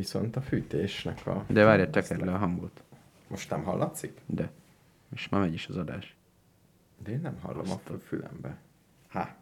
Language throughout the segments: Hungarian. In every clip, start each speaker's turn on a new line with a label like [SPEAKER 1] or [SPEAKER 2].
[SPEAKER 1] Viszont a fűtésnek a...
[SPEAKER 2] De várj, tekerd le a hangot.
[SPEAKER 1] Most nem hallatszik?
[SPEAKER 2] De. És már megy is az adás.
[SPEAKER 1] De én nem hallom a fülembe. Há.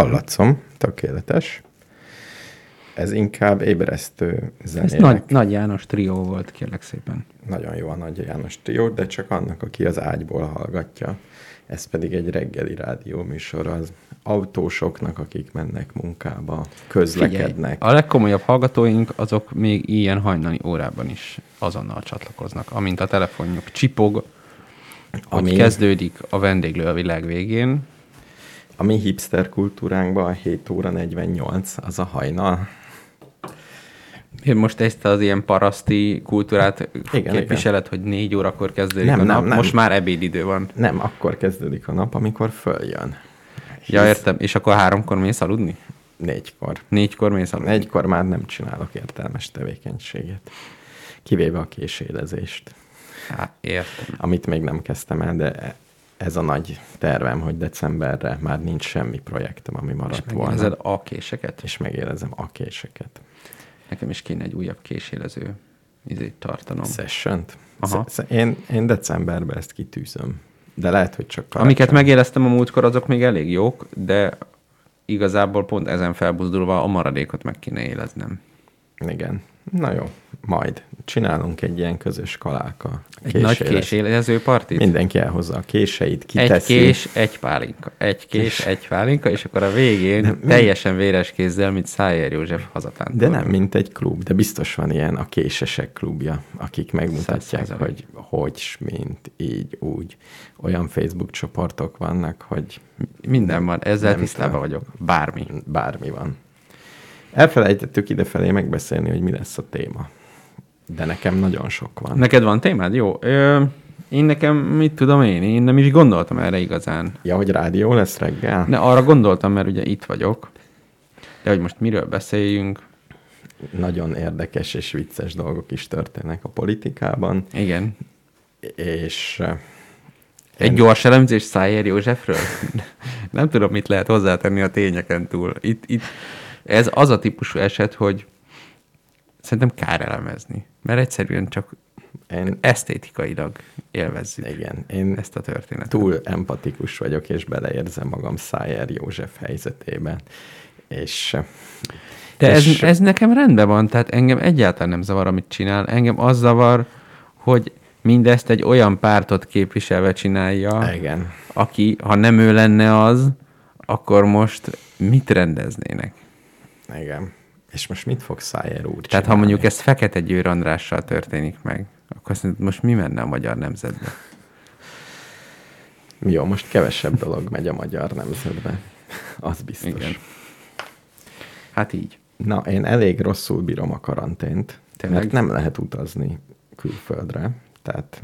[SPEAKER 1] Hallatszom, tökéletes. Ez inkább ébresztő
[SPEAKER 2] Ez
[SPEAKER 1] zenének.
[SPEAKER 2] Nagy, Nagy János trió volt, kérlek szépen.
[SPEAKER 1] Nagyon jó a Nagy János trió, de csak annak, aki az ágyból hallgatja. Ez pedig egy reggeli rádió műsor az autósoknak, akik mennek munkába, közlekednek.
[SPEAKER 2] a legkomolyabb hallgatóink azok még ilyen hajnali órában is azonnal csatlakoznak. Amint a telefonjuk csipog. Ami- kezdődik a vendéglő a világ végén,
[SPEAKER 1] A mi hipster kultúránkban a 7 óra 48, az a hajnal.
[SPEAKER 2] Én most ezt az ilyen paraszti kultúrát
[SPEAKER 1] Igen,
[SPEAKER 2] képviseled, hogy négy órakor kezdődik
[SPEAKER 1] Nem,
[SPEAKER 2] a
[SPEAKER 1] nem,
[SPEAKER 2] nap,
[SPEAKER 1] nem.
[SPEAKER 2] most már ebédidő van.
[SPEAKER 1] Nem, akkor kezdődik a nap, amikor följön.
[SPEAKER 2] Ja, értem. És akkor háromkor mész aludni?
[SPEAKER 1] Négykor.
[SPEAKER 2] Négykor mész aludni?
[SPEAKER 1] Négykor már nem csinálok értelmes tevékenységet. Kivéve a késélezést,
[SPEAKER 2] Hát, értem.
[SPEAKER 1] amit még nem kezdtem el, de ez a nagy tervem, hogy decemberre már nincs semmi projektem, ami
[SPEAKER 2] És
[SPEAKER 1] maradt volna.
[SPEAKER 2] megnézed a késeket?
[SPEAKER 1] És megérezem a késeket.
[SPEAKER 2] Nekem is kéne egy újabb késélező izét tartanom.
[SPEAKER 1] session
[SPEAKER 2] Aha.
[SPEAKER 1] Én, én decemberben ezt kitűzöm. De lehet, hogy csak
[SPEAKER 2] Amiket
[SPEAKER 1] karácsony.
[SPEAKER 2] megéreztem a múltkor, azok még elég jók, de igazából pont ezen felbuzdulva a maradékot meg kéne éleznem.
[SPEAKER 1] Igen. Na jó, majd csinálunk egy ilyen közös kalálka.
[SPEAKER 2] Egy nagy
[SPEAKER 1] késélez-
[SPEAKER 2] késélező partit?
[SPEAKER 1] Mindenki elhozza a késeit,
[SPEAKER 2] Egy
[SPEAKER 1] kiteszi.
[SPEAKER 2] kés, egy pálinka. Egy kés, egy pálinka, és akkor a végén
[SPEAKER 1] mi-
[SPEAKER 2] teljesen véres kézzel, mint Szájer József hazatántol.
[SPEAKER 1] De nem, mint egy klub, de biztos van ilyen a késesek klubja, akik megmutatják,
[SPEAKER 2] Száz
[SPEAKER 1] hogy hogy, mint, így, úgy. Olyan Facebook csoportok vannak, hogy
[SPEAKER 2] Minden van, ezzel tisztában vagyok. Bármi.
[SPEAKER 1] bármi van. Elfelejtettük idefelé megbeszélni, hogy mi lesz a téma. De nekem nagyon sok van.
[SPEAKER 2] Neked van témád? Jó. Ö, én nekem, mit tudom én, én nem is gondoltam erre igazán.
[SPEAKER 1] Ja, hogy rádió lesz reggel?
[SPEAKER 2] De arra gondoltam, mert ugye itt vagyok. De hogy most miről beszéljünk,
[SPEAKER 1] nagyon érdekes és vicces dolgok is történnek a politikában,
[SPEAKER 2] Igen.
[SPEAKER 1] és
[SPEAKER 2] Egy gyors elemzés Szájer Józsefről? Nem tudom, mit lehet hozzátenni a tényeken túl. Itt, itt, ez az a típusú eset, hogy szerintem kár elemezni. Mert egyszerűen csak
[SPEAKER 1] én,
[SPEAKER 2] esztétikailag élvezzük
[SPEAKER 1] igen, én
[SPEAKER 2] ezt a történetet.
[SPEAKER 1] túl empatikus vagyok, és beleérzem magam Szájer József helyzetében. És,
[SPEAKER 2] De ez,
[SPEAKER 1] és
[SPEAKER 2] ez nekem rendben van, tehát engem egyáltalán nem zavar, amit csinál. Engem az zavar, hogy mindezt egy olyan pártot képviselve csinálja,
[SPEAKER 1] igen,
[SPEAKER 2] aki, ha nem ő lenne az, akkor most mit rendeznének?
[SPEAKER 1] igen. És most mit fog Szájer úr
[SPEAKER 2] Tehát ha
[SPEAKER 1] csinálni?
[SPEAKER 2] mondjuk ez Fekete Győr Andrással történik meg, akkor azt mondod, most mi menne a magyar nemzetbe?
[SPEAKER 1] Jó, most kevesebb dolog megy a magyar nemzetbe. Az biztos.
[SPEAKER 2] Igen. Hát így.
[SPEAKER 1] Na, én elég rosszul bírom a karantént,
[SPEAKER 2] Tényleg?
[SPEAKER 1] mert nem lehet utazni külföldre. Tehát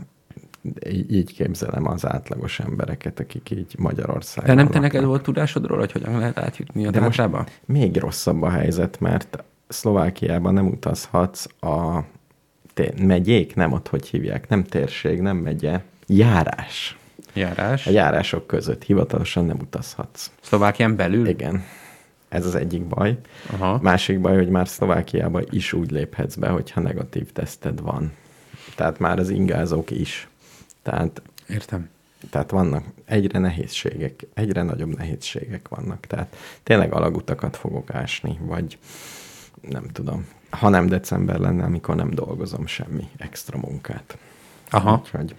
[SPEAKER 1] így, képzelem az átlagos embereket, akik így Magyarországon
[SPEAKER 2] De nem te neked volt tudásodról, hogy hogyan lehet átjutni a
[SPEAKER 1] De most még rosszabb a helyzet, mert Szlovákiában nem utazhatsz a megyék, nem ott, hogy hívják, nem térség, nem megye, járás.
[SPEAKER 2] Járás.
[SPEAKER 1] A járások között hivatalosan nem utazhatsz.
[SPEAKER 2] Szlovákián belül?
[SPEAKER 1] Igen. Ez az egyik baj.
[SPEAKER 2] Aha.
[SPEAKER 1] Másik baj, hogy már Szlovákiába is úgy léphetsz be, hogyha negatív teszted van. Tehát már az ingázók is. Tehát,
[SPEAKER 2] Értem.
[SPEAKER 1] tehát vannak egyre nehézségek, egyre nagyobb nehézségek vannak. Tehát tényleg alagutakat fogok ásni, vagy nem tudom. Ha nem december lenne, amikor nem dolgozom semmi extra munkát.
[SPEAKER 2] Aha.
[SPEAKER 1] Úgyhogy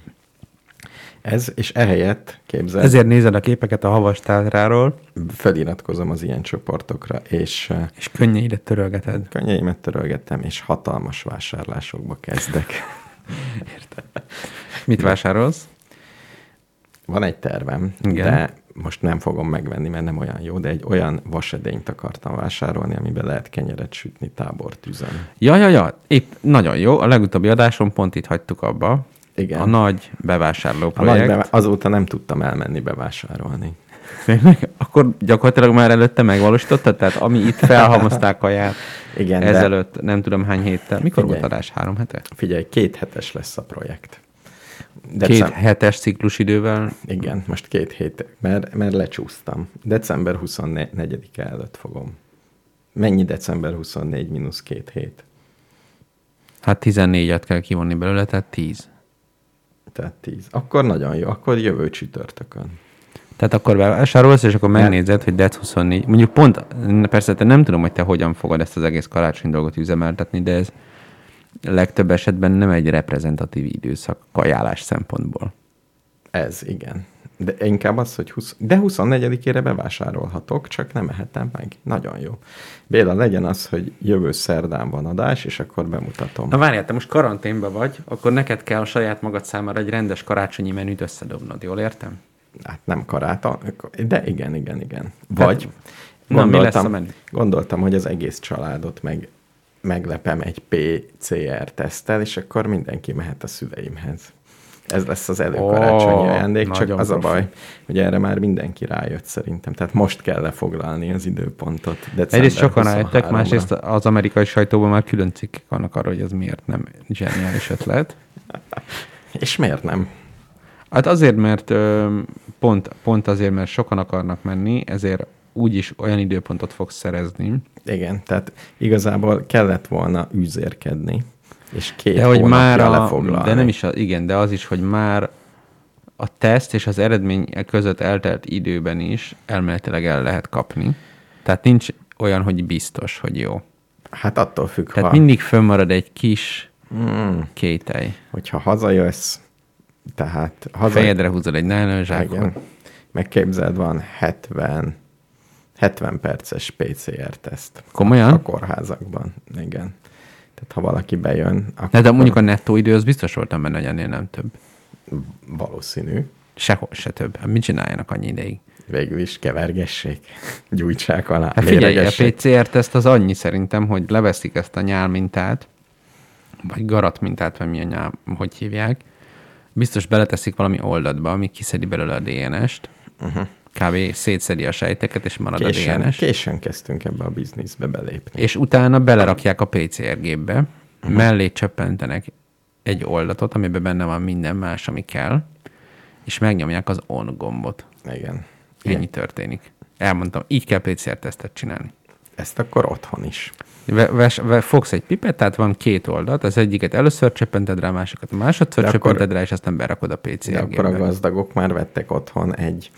[SPEAKER 1] ez, és ehelyett képzel,
[SPEAKER 2] Ezért nézed a képeket a havas tátráról,
[SPEAKER 1] feliratkozom az ilyen csoportokra, és eh,
[SPEAKER 2] és könnyeidet törölgeted.
[SPEAKER 1] könnyeimet törölgettem, és hatalmas vásárlásokba kezdek.
[SPEAKER 2] Mit vásárolsz?
[SPEAKER 1] Van egy tervem,
[SPEAKER 2] Igen.
[SPEAKER 1] de most nem fogom megvenni, mert nem olyan jó, de egy olyan vasedényt akartam vásárolni, amiben lehet kenyeret sütni tábortűzön.
[SPEAKER 2] Ja, ja, ja, épp nagyon jó. A legutóbbi adáson pont itt hagytuk abba.
[SPEAKER 1] Igen.
[SPEAKER 2] A nagy bevásárló
[SPEAKER 1] A
[SPEAKER 2] projekt.
[SPEAKER 1] nagy beva- azóta nem tudtam elmenni bevásárolni.
[SPEAKER 2] Tényleg? Akkor gyakorlatilag már előtte megvalósítottad? Tehát ami itt felhalmozták kaját
[SPEAKER 1] Igen, de
[SPEAKER 2] ezelőtt, nem tudom hány héttel. Mikor
[SPEAKER 1] Figyelj.
[SPEAKER 2] volt adás? Három hete?
[SPEAKER 1] figyelj, két hetes lesz a projekt.
[SPEAKER 2] Két
[SPEAKER 1] Decem-
[SPEAKER 2] hetes ciklusidővel.
[SPEAKER 1] Igen, most két hét, mert, mert lecsúsztam. December 24-e előtt fogom. Mennyi december 24 mínusz két hét?
[SPEAKER 2] Hát 14-et kell kivonni belőle, tehát 10.
[SPEAKER 1] Tehát 10. Akkor nagyon jó, akkor jövő csütörtökön.
[SPEAKER 2] Tehát akkor bevásárolsz, és akkor megnézed, hogy dec 24. Mondjuk pont, persze te nem tudom, hogy te hogyan fogod ezt az egész karácsony dolgot üzemeltetni, de ez legtöbb esetben nem egy reprezentatív időszak kajálás szempontból.
[SPEAKER 1] Ez, igen. De inkább az, hogy 20, de 24-ére bevásárolhatok, csak nem ehetem meg. Nagyon jó. Béla, legyen az, hogy jövő szerdán van adás, és akkor bemutatom.
[SPEAKER 2] Na várjál, te most karanténban vagy, akkor neked kell a saját magad számára egy rendes karácsonyi menüt összedobnod, jól értem?
[SPEAKER 1] Hát nem karáta, de igen, igen, igen. Vagy
[SPEAKER 2] Na, mi lesz a
[SPEAKER 1] gondoltam, gondoltam, hogy az egész családot meg meglepem egy PCR tesztel, és akkor mindenki mehet a szüleimhez. Ez lesz az előkarácsonyi
[SPEAKER 2] Ó,
[SPEAKER 1] ajándék, csak az a baj, hogy erre már mindenki rájött szerintem. Tehát most kell lefoglalni az időpontot.
[SPEAKER 2] Egyrészt sokan rájöttek,
[SPEAKER 1] 23-ra.
[SPEAKER 2] másrészt az amerikai sajtóban már külön cikkek vannak arról, hogy ez miért nem zseniális ötlet.
[SPEAKER 1] És miért nem?
[SPEAKER 2] Hát azért, mert pont, pont azért, mert sokan akarnak menni, ezért úgyis olyan időpontot fogsz szerezni,
[SPEAKER 1] Igen, tehát igazából kellett volna üzérkedni, és két
[SPEAKER 2] de hogy már a,
[SPEAKER 1] lefoglalni.
[SPEAKER 2] de nem is, a, igen, de az is, hogy már a teszt és az eredmény között eltelt időben is elméletileg el lehet kapni. Tehát nincs olyan, hogy biztos, hogy jó.
[SPEAKER 1] Hát attól függ,
[SPEAKER 2] Tehát
[SPEAKER 1] ha,
[SPEAKER 2] mindig fönnmarad egy kis
[SPEAKER 1] mm,
[SPEAKER 2] kételj.
[SPEAKER 1] hogyha hazajössz, tehát haza...
[SPEAKER 2] Fejedre húzod egy nylonzsákot.
[SPEAKER 1] Igen. Megképzeld, van 70, 70 perces PCR-teszt.
[SPEAKER 2] Komolyan?
[SPEAKER 1] A kórházakban, igen. Tehát ha valaki bejön, akkor
[SPEAKER 2] De, de mondjuk a nettó idő, az biztos voltam benne, hogy ennél nem több.
[SPEAKER 1] valószínű.
[SPEAKER 2] Sehol se több. Hát mit csináljanak annyi ideig?
[SPEAKER 1] Végül is kevergessék, gyújtsák alá,
[SPEAKER 2] Hát figyelj, a. PCR-teszt az annyi szerintem, hogy leveszik ezt a nyálmintát, vagy garat mintát, vagy mi a nyál, hogy hívják. Biztos beleteszik valami oldatba, ami kiszedi belőle a DNS-t,
[SPEAKER 1] Uh-huh.
[SPEAKER 2] kb. szétszedi a sejteket, és marad
[SPEAKER 1] Későn,
[SPEAKER 2] a DNS.
[SPEAKER 1] későn kezdtünk ebbe a bizniszbe belépni.
[SPEAKER 2] És utána belerakják a PCR gépbe, uh-huh. mellé csöppentenek egy oldatot, amiben benne van minden más, ami kell, és megnyomják az on gombot.
[SPEAKER 1] Igen.
[SPEAKER 2] Ennyi történik. Elmondtam, így kell PCR-tesztet csinálni.
[SPEAKER 1] Ezt akkor otthon is.
[SPEAKER 2] Ve, ves, ve, fogsz egy pipettát, van két oldalt, az egyiket először csöppented rá, másikat a másodszor
[SPEAKER 1] De
[SPEAKER 2] csöppented
[SPEAKER 1] akkor-
[SPEAKER 2] rá, és aztán berakod a PCR
[SPEAKER 1] De akkor a gazdagok már vettek otthon egy,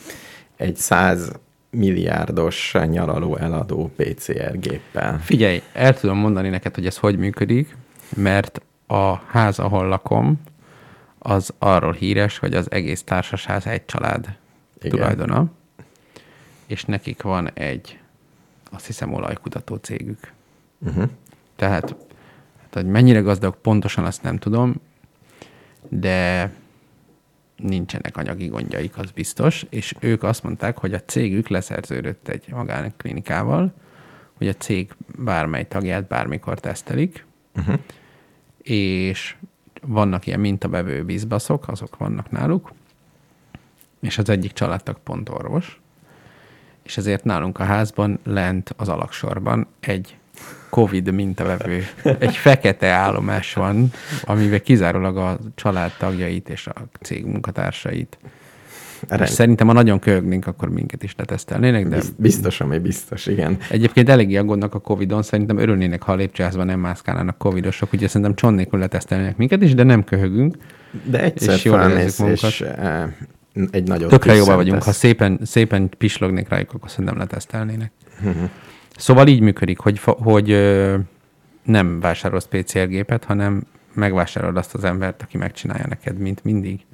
[SPEAKER 1] egy 100 milliárdos nyaraló eladó PCR géppel.
[SPEAKER 2] Figyelj, el tudom mondani neked, hogy ez hogy működik, mert a ház, ahol lakom, az arról híres, hogy az egész társasház egy család.
[SPEAKER 1] Igen.
[SPEAKER 2] tulajdona, és nekik van egy, azt hiszem, olajkutató cégük.
[SPEAKER 1] Uh-huh.
[SPEAKER 2] Tehát, hát, hogy mennyire gazdag, pontosan azt nem tudom, de nincsenek anyagi gondjaik, az biztos, és ők azt mondták, hogy a cégük leszerződött egy magánklinikával, hogy a cég bármely tagját bármikor tesztelik,
[SPEAKER 1] Uh-huh.
[SPEAKER 2] és vannak ilyen mintabevő vízbaszok, azok vannak náluk, és az egyik családtag pont orvos, és ezért nálunk a házban lent az alaksorban egy Covid mintavevő, egy fekete állomás van, amiben kizárólag a család tagjait és a cég munkatársait.
[SPEAKER 1] Rend-
[SPEAKER 2] szerintem, ha nagyon köhögnénk, akkor minket is letesztelnének, de
[SPEAKER 1] Biz- Biztos, ami biztos, igen.
[SPEAKER 2] Egyébként eléggé aggódnak a Covid-on, szerintem örülnének, ha a lépcsőházban nem mászkálnának Covidosok, úgyhogy szerintem csont nélkül letesztelnének minket is, de nem köhögünk.
[SPEAKER 1] De egyszer
[SPEAKER 2] És jól
[SPEAKER 1] felmész, és egy nagyot
[SPEAKER 2] Tökre
[SPEAKER 1] tüsszentesz.
[SPEAKER 2] vagyunk. Ha szépen, szépen pislognék rájuk, akkor szerintem letesztelnének. Szóval így működik, hogy, hogy nem vásárolsz PCR gépet, hanem megvásárolod azt az embert, aki megcsinálja neked, mint mindig.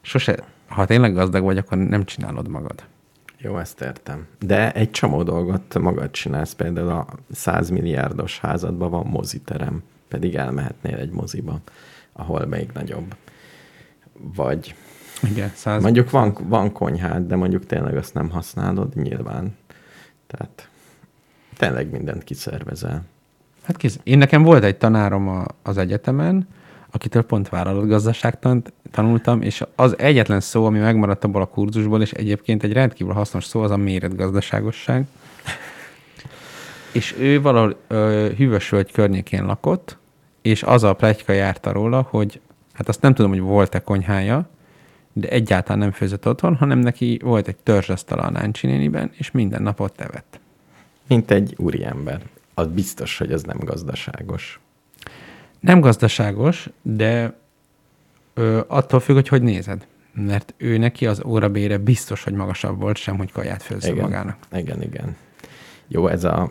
[SPEAKER 2] Sose, ha tényleg gazdag vagy, akkor nem csinálod magad.
[SPEAKER 1] Jó, ezt értem. De egy csomó dolgot magad csinálsz, például a 100 milliárdos házadban van moziterem, pedig elmehetnél egy moziba, ahol még nagyobb. Vagy
[SPEAKER 2] Igen, száz...
[SPEAKER 1] mondjuk van, van konyhád, de mondjuk tényleg azt nem használod, nyilván. Tehát tényleg mindent kiszervezel.
[SPEAKER 2] Hát kész. Én nekem volt egy tanárom a, az egyetemen, akitől pont vállalatgazdaságtant tanultam, és az egyetlen szó, ami megmaradt abból a kurzusból, és egyébként egy rendkívül hasznos szó, az a méretgazdaságosság. És ő valahol ö, Hűvösvölgy környékén lakott, és az a pletyka járta róla, hogy hát azt nem tudom, hogy volt-e konyhája, de egyáltalán nem főzött otthon, hanem neki volt egy törzsasztala a Náncsi néniben, és minden nap ott evett.
[SPEAKER 1] Mint egy úriember. Az biztos, hogy ez nem gazdaságos.
[SPEAKER 2] Nem gazdaságos, de ö, attól függ, hogy hogy nézed. Mert ő neki az órabére biztos, hogy magasabb volt, sem, hogy kaját
[SPEAKER 1] Igen.
[SPEAKER 2] magának.
[SPEAKER 1] Igen, igen. Jó, ez a,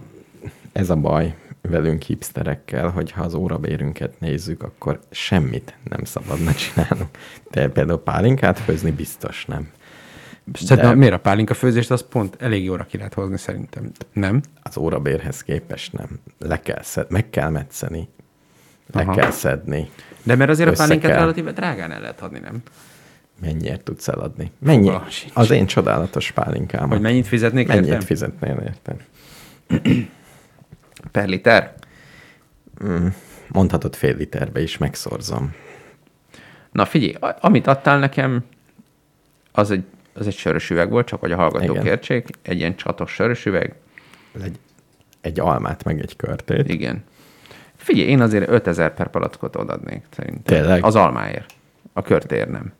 [SPEAKER 1] ez a baj velünk hipsterekkel, hogy ha az órabérünket nézzük, akkor semmit nem szabadna csinálnunk. De például pálinkát főzni biztos nem.
[SPEAKER 2] Szerintem miért a pálinka főzést, az pont elég jóra ki lehet hozni szerintem. Nem?
[SPEAKER 1] Az órabérhez képest nem. Le kell szed, meg kell metszeni. Le
[SPEAKER 2] Aha.
[SPEAKER 1] kell szedni.
[SPEAKER 2] De mert azért a pálinkát
[SPEAKER 1] kell.
[SPEAKER 2] relatíve drágán el lehet adni, nem?
[SPEAKER 1] Mennyiért tudsz eladni? Mennyi?
[SPEAKER 2] Sincs.
[SPEAKER 1] Az én csodálatos pálinkám.
[SPEAKER 2] Hogy mennyit fizetnék
[SPEAKER 1] Mennyit
[SPEAKER 2] értem?
[SPEAKER 1] fizetnél érted?
[SPEAKER 2] Per liter?
[SPEAKER 1] Mm, mondhatod fél literbe is, megszorzom.
[SPEAKER 2] Na figyelj, amit adtál nekem, az egy, az egy sörös üveg volt, csak hogy a hallgatók
[SPEAKER 1] Igen.
[SPEAKER 2] értsék. Egy ilyen csatos sörös üveg.
[SPEAKER 1] Egy, egy almát, meg egy körtét.
[SPEAKER 2] Igen. Figyelj, én azért 5000 per palackot odadnék szerintem.
[SPEAKER 1] Tényleg?
[SPEAKER 2] Az almáért. A körtér nem.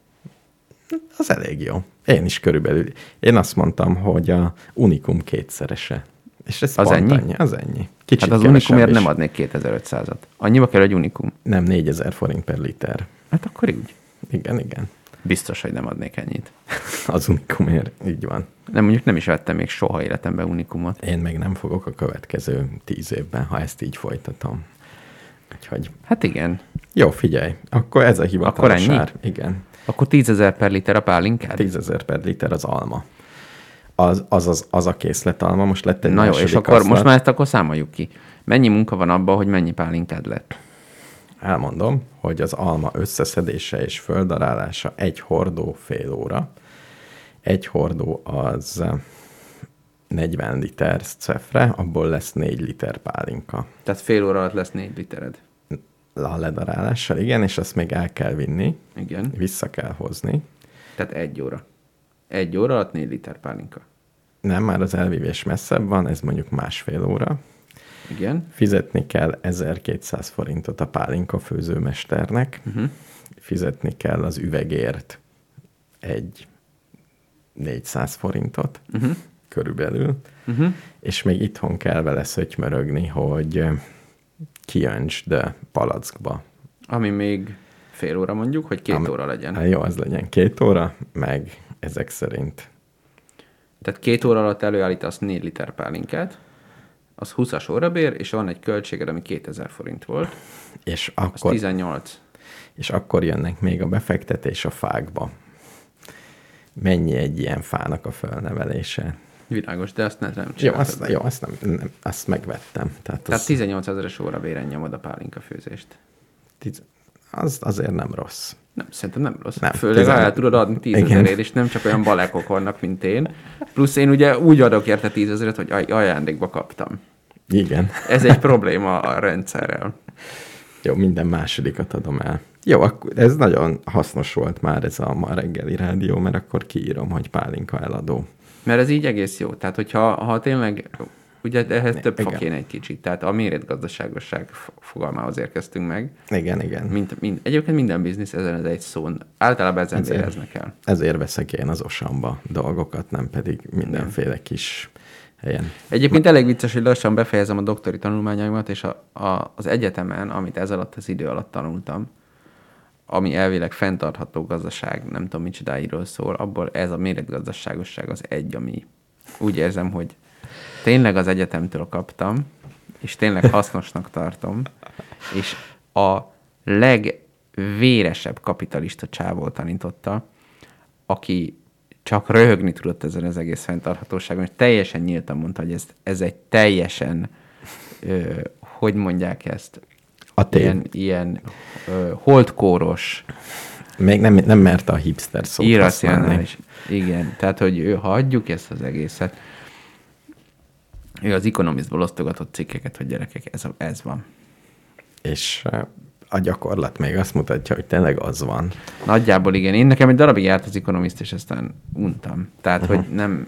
[SPEAKER 1] Az elég jó. Én is körülbelül. Én azt mondtam, hogy a Unikum kétszerese. És ez
[SPEAKER 2] Az ennyi?
[SPEAKER 1] annyi. Az ennyi. Kicsit
[SPEAKER 2] hát az Unikumért nem adnék 2500-at. Annyiba kell egy Unikum.
[SPEAKER 1] Nem, 4000 forint per liter.
[SPEAKER 2] Hát akkor úgy.
[SPEAKER 1] Igen, igen.
[SPEAKER 2] Biztos, hogy nem adnék ennyit.
[SPEAKER 1] Az Unikumért, így van.
[SPEAKER 2] Nem, mondjuk nem is vettem még soha életemben Unikumot.
[SPEAKER 1] Én meg nem fogok a következő tíz évben, ha ezt így folytatom. Úgyhogy
[SPEAKER 2] Hát igen.
[SPEAKER 1] jó, figyelj, akkor ez a hivatalos
[SPEAKER 2] Akkor ennyi?
[SPEAKER 1] ár. Igen.
[SPEAKER 2] Akkor 10 ezer per liter a pálinkád?
[SPEAKER 1] 10 ezer per liter az alma. Az, az, az, az a készletalma, most lett egy
[SPEAKER 2] Na jó, és akkor most már ezt akkor számoljuk ki. Mennyi munka van abban, hogy mennyi pálinkád lett?
[SPEAKER 1] Elmondom, hogy az alma összeszedése és földarálása egy hordó fél óra. Egy hordó az eh, 40 liter cefre, abból lesz 4 liter pálinka.
[SPEAKER 2] Tehát fél óra alatt lesz 4 litered.
[SPEAKER 1] A ledarálással, igen, és azt még el kell vinni,
[SPEAKER 2] Igen.
[SPEAKER 1] vissza kell hozni.
[SPEAKER 2] Tehát egy óra. Egy óra alatt négy liter pálinka.
[SPEAKER 1] Nem, már az elvívés messzebb van, ez mondjuk másfél óra.
[SPEAKER 2] Igen.
[SPEAKER 1] Fizetni kell 1200 forintot a pálinka főzőmesternek, uh-huh. fizetni kell az üvegért egy 400 forintot uh-huh. körülbelül, uh-huh. és még itthon kell vele szötymörögni, hogy kijöntsd palackba.
[SPEAKER 2] Ami még fél óra mondjuk, hogy két Ami, óra legyen.
[SPEAKER 1] Hát jó, az legyen két óra, meg ezek szerint.
[SPEAKER 2] Tehát két óra alatt előállítasz 4 liter pálinkát, az 20-as órabér, és van egy költséged, ami 2000 forint volt.
[SPEAKER 1] És akkor,
[SPEAKER 2] az 18.
[SPEAKER 1] És akkor jönnek még a befektetés a fákba. Mennyi egy ilyen fának a fölnevelése?
[SPEAKER 2] Világos, de azt nem, nem
[SPEAKER 1] Jó, azt, jó, azt, nem, nem, azt megvettem.
[SPEAKER 2] Tehát, Tehát az... 18 ezeres órabéren nyomod a pálinka főzést.
[SPEAKER 1] Tiz... Az azért nem rossz.
[SPEAKER 2] Nem, szerintem nem rossz. Nem, Főleg tizen... el tudod adni 10 ezerért, és nem csak olyan balekok vannak, mint én. Plusz én ugye úgy adok érte 10 ezeret, hogy ajándékba kaptam.
[SPEAKER 1] Igen.
[SPEAKER 2] Ez egy probléma a rendszerrel.
[SPEAKER 1] Jó, minden másodikat adom el. Jó, akkor ez nagyon hasznos volt már ez a ma reggeli rádió, mert akkor kiírom, hogy pálinka eladó.
[SPEAKER 2] Mert ez így egész jó. Tehát, hogyha ha tényleg, ugye ehhez több igen. fa kéne egy kicsit, tehát a méretgazdaságosság fogalmához érkeztünk meg.
[SPEAKER 1] Igen, igen.
[SPEAKER 2] Mint, mind, egyébként minden biznisz ezen az egy szón. Általában ezen ezért, éreznek el.
[SPEAKER 1] Ezért veszek én az osamba dolgokat, nem pedig mindenféle kis helyen.
[SPEAKER 2] Egyébként elég vicces, hogy lassan befejezem a doktori tanulmányaimat, és a, a, az egyetemen, amit ez alatt az idő alatt tanultam, ami elvileg fenntartható gazdaság, nem tudom micsodáiról szól, abból ez a méretgazdaságosság az egy, ami úgy érzem, hogy tényleg az egyetemtől kaptam, és tényleg hasznosnak tartom, és a legvéresebb kapitalista csávó tanította, aki csak röhögni tudott ezen az egész fenntarthatóságon, és teljesen nyíltan mondta, hogy ez, ez egy teljesen, ö, hogy mondják ezt,
[SPEAKER 1] a tév.
[SPEAKER 2] ilyen, ilyen ö, holdkóros.
[SPEAKER 1] Még nem, nem merte a hipster szót használni.
[SPEAKER 2] Igen, tehát, hogy ő, ha adjuk ezt az egészet, ő az Economistból osztogatott cikkeket, hogy gyerekek, ez, ez van.
[SPEAKER 1] És a gyakorlat még azt mutatja, hogy tényleg az van.
[SPEAKER 2] Nagyjából igen. Én nekem egy darabig járt az Economist, és aztán untam. Tehát, uh-huh. hogy nem,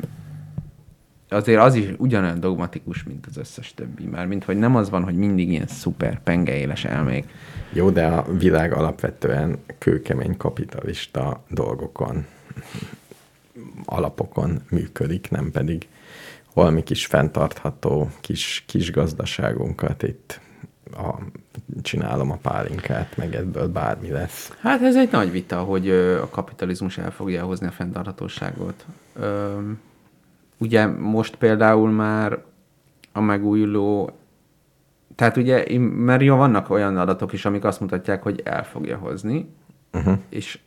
[SPEAKER 2] azért az is ugyanolyan dogmatikus, mint az összes többi. Már mint hogy nem az van, hogy mindig ilyen szuper pengeéles elmék.
[SPEAKER 1] Jó, de a világ alapvetően kőkemény kapitalista dolgokon, alapokon működik, nem pedig valami kis fenntartható kis, kis gazdaságunkat itt a, csinálom a pálinkát, meg ebből bármi lesz.
[SPEAKER 2] Hát ez egy nagy vita, hogy a kapitalizmus el fogja hozni a fenntarthatóságot. Ugye most például már a megújuló, tehát ugye, mert jó, vannak olyan adatok is, amik azt mutatják, hogy el fogja hozni, uh-huh. és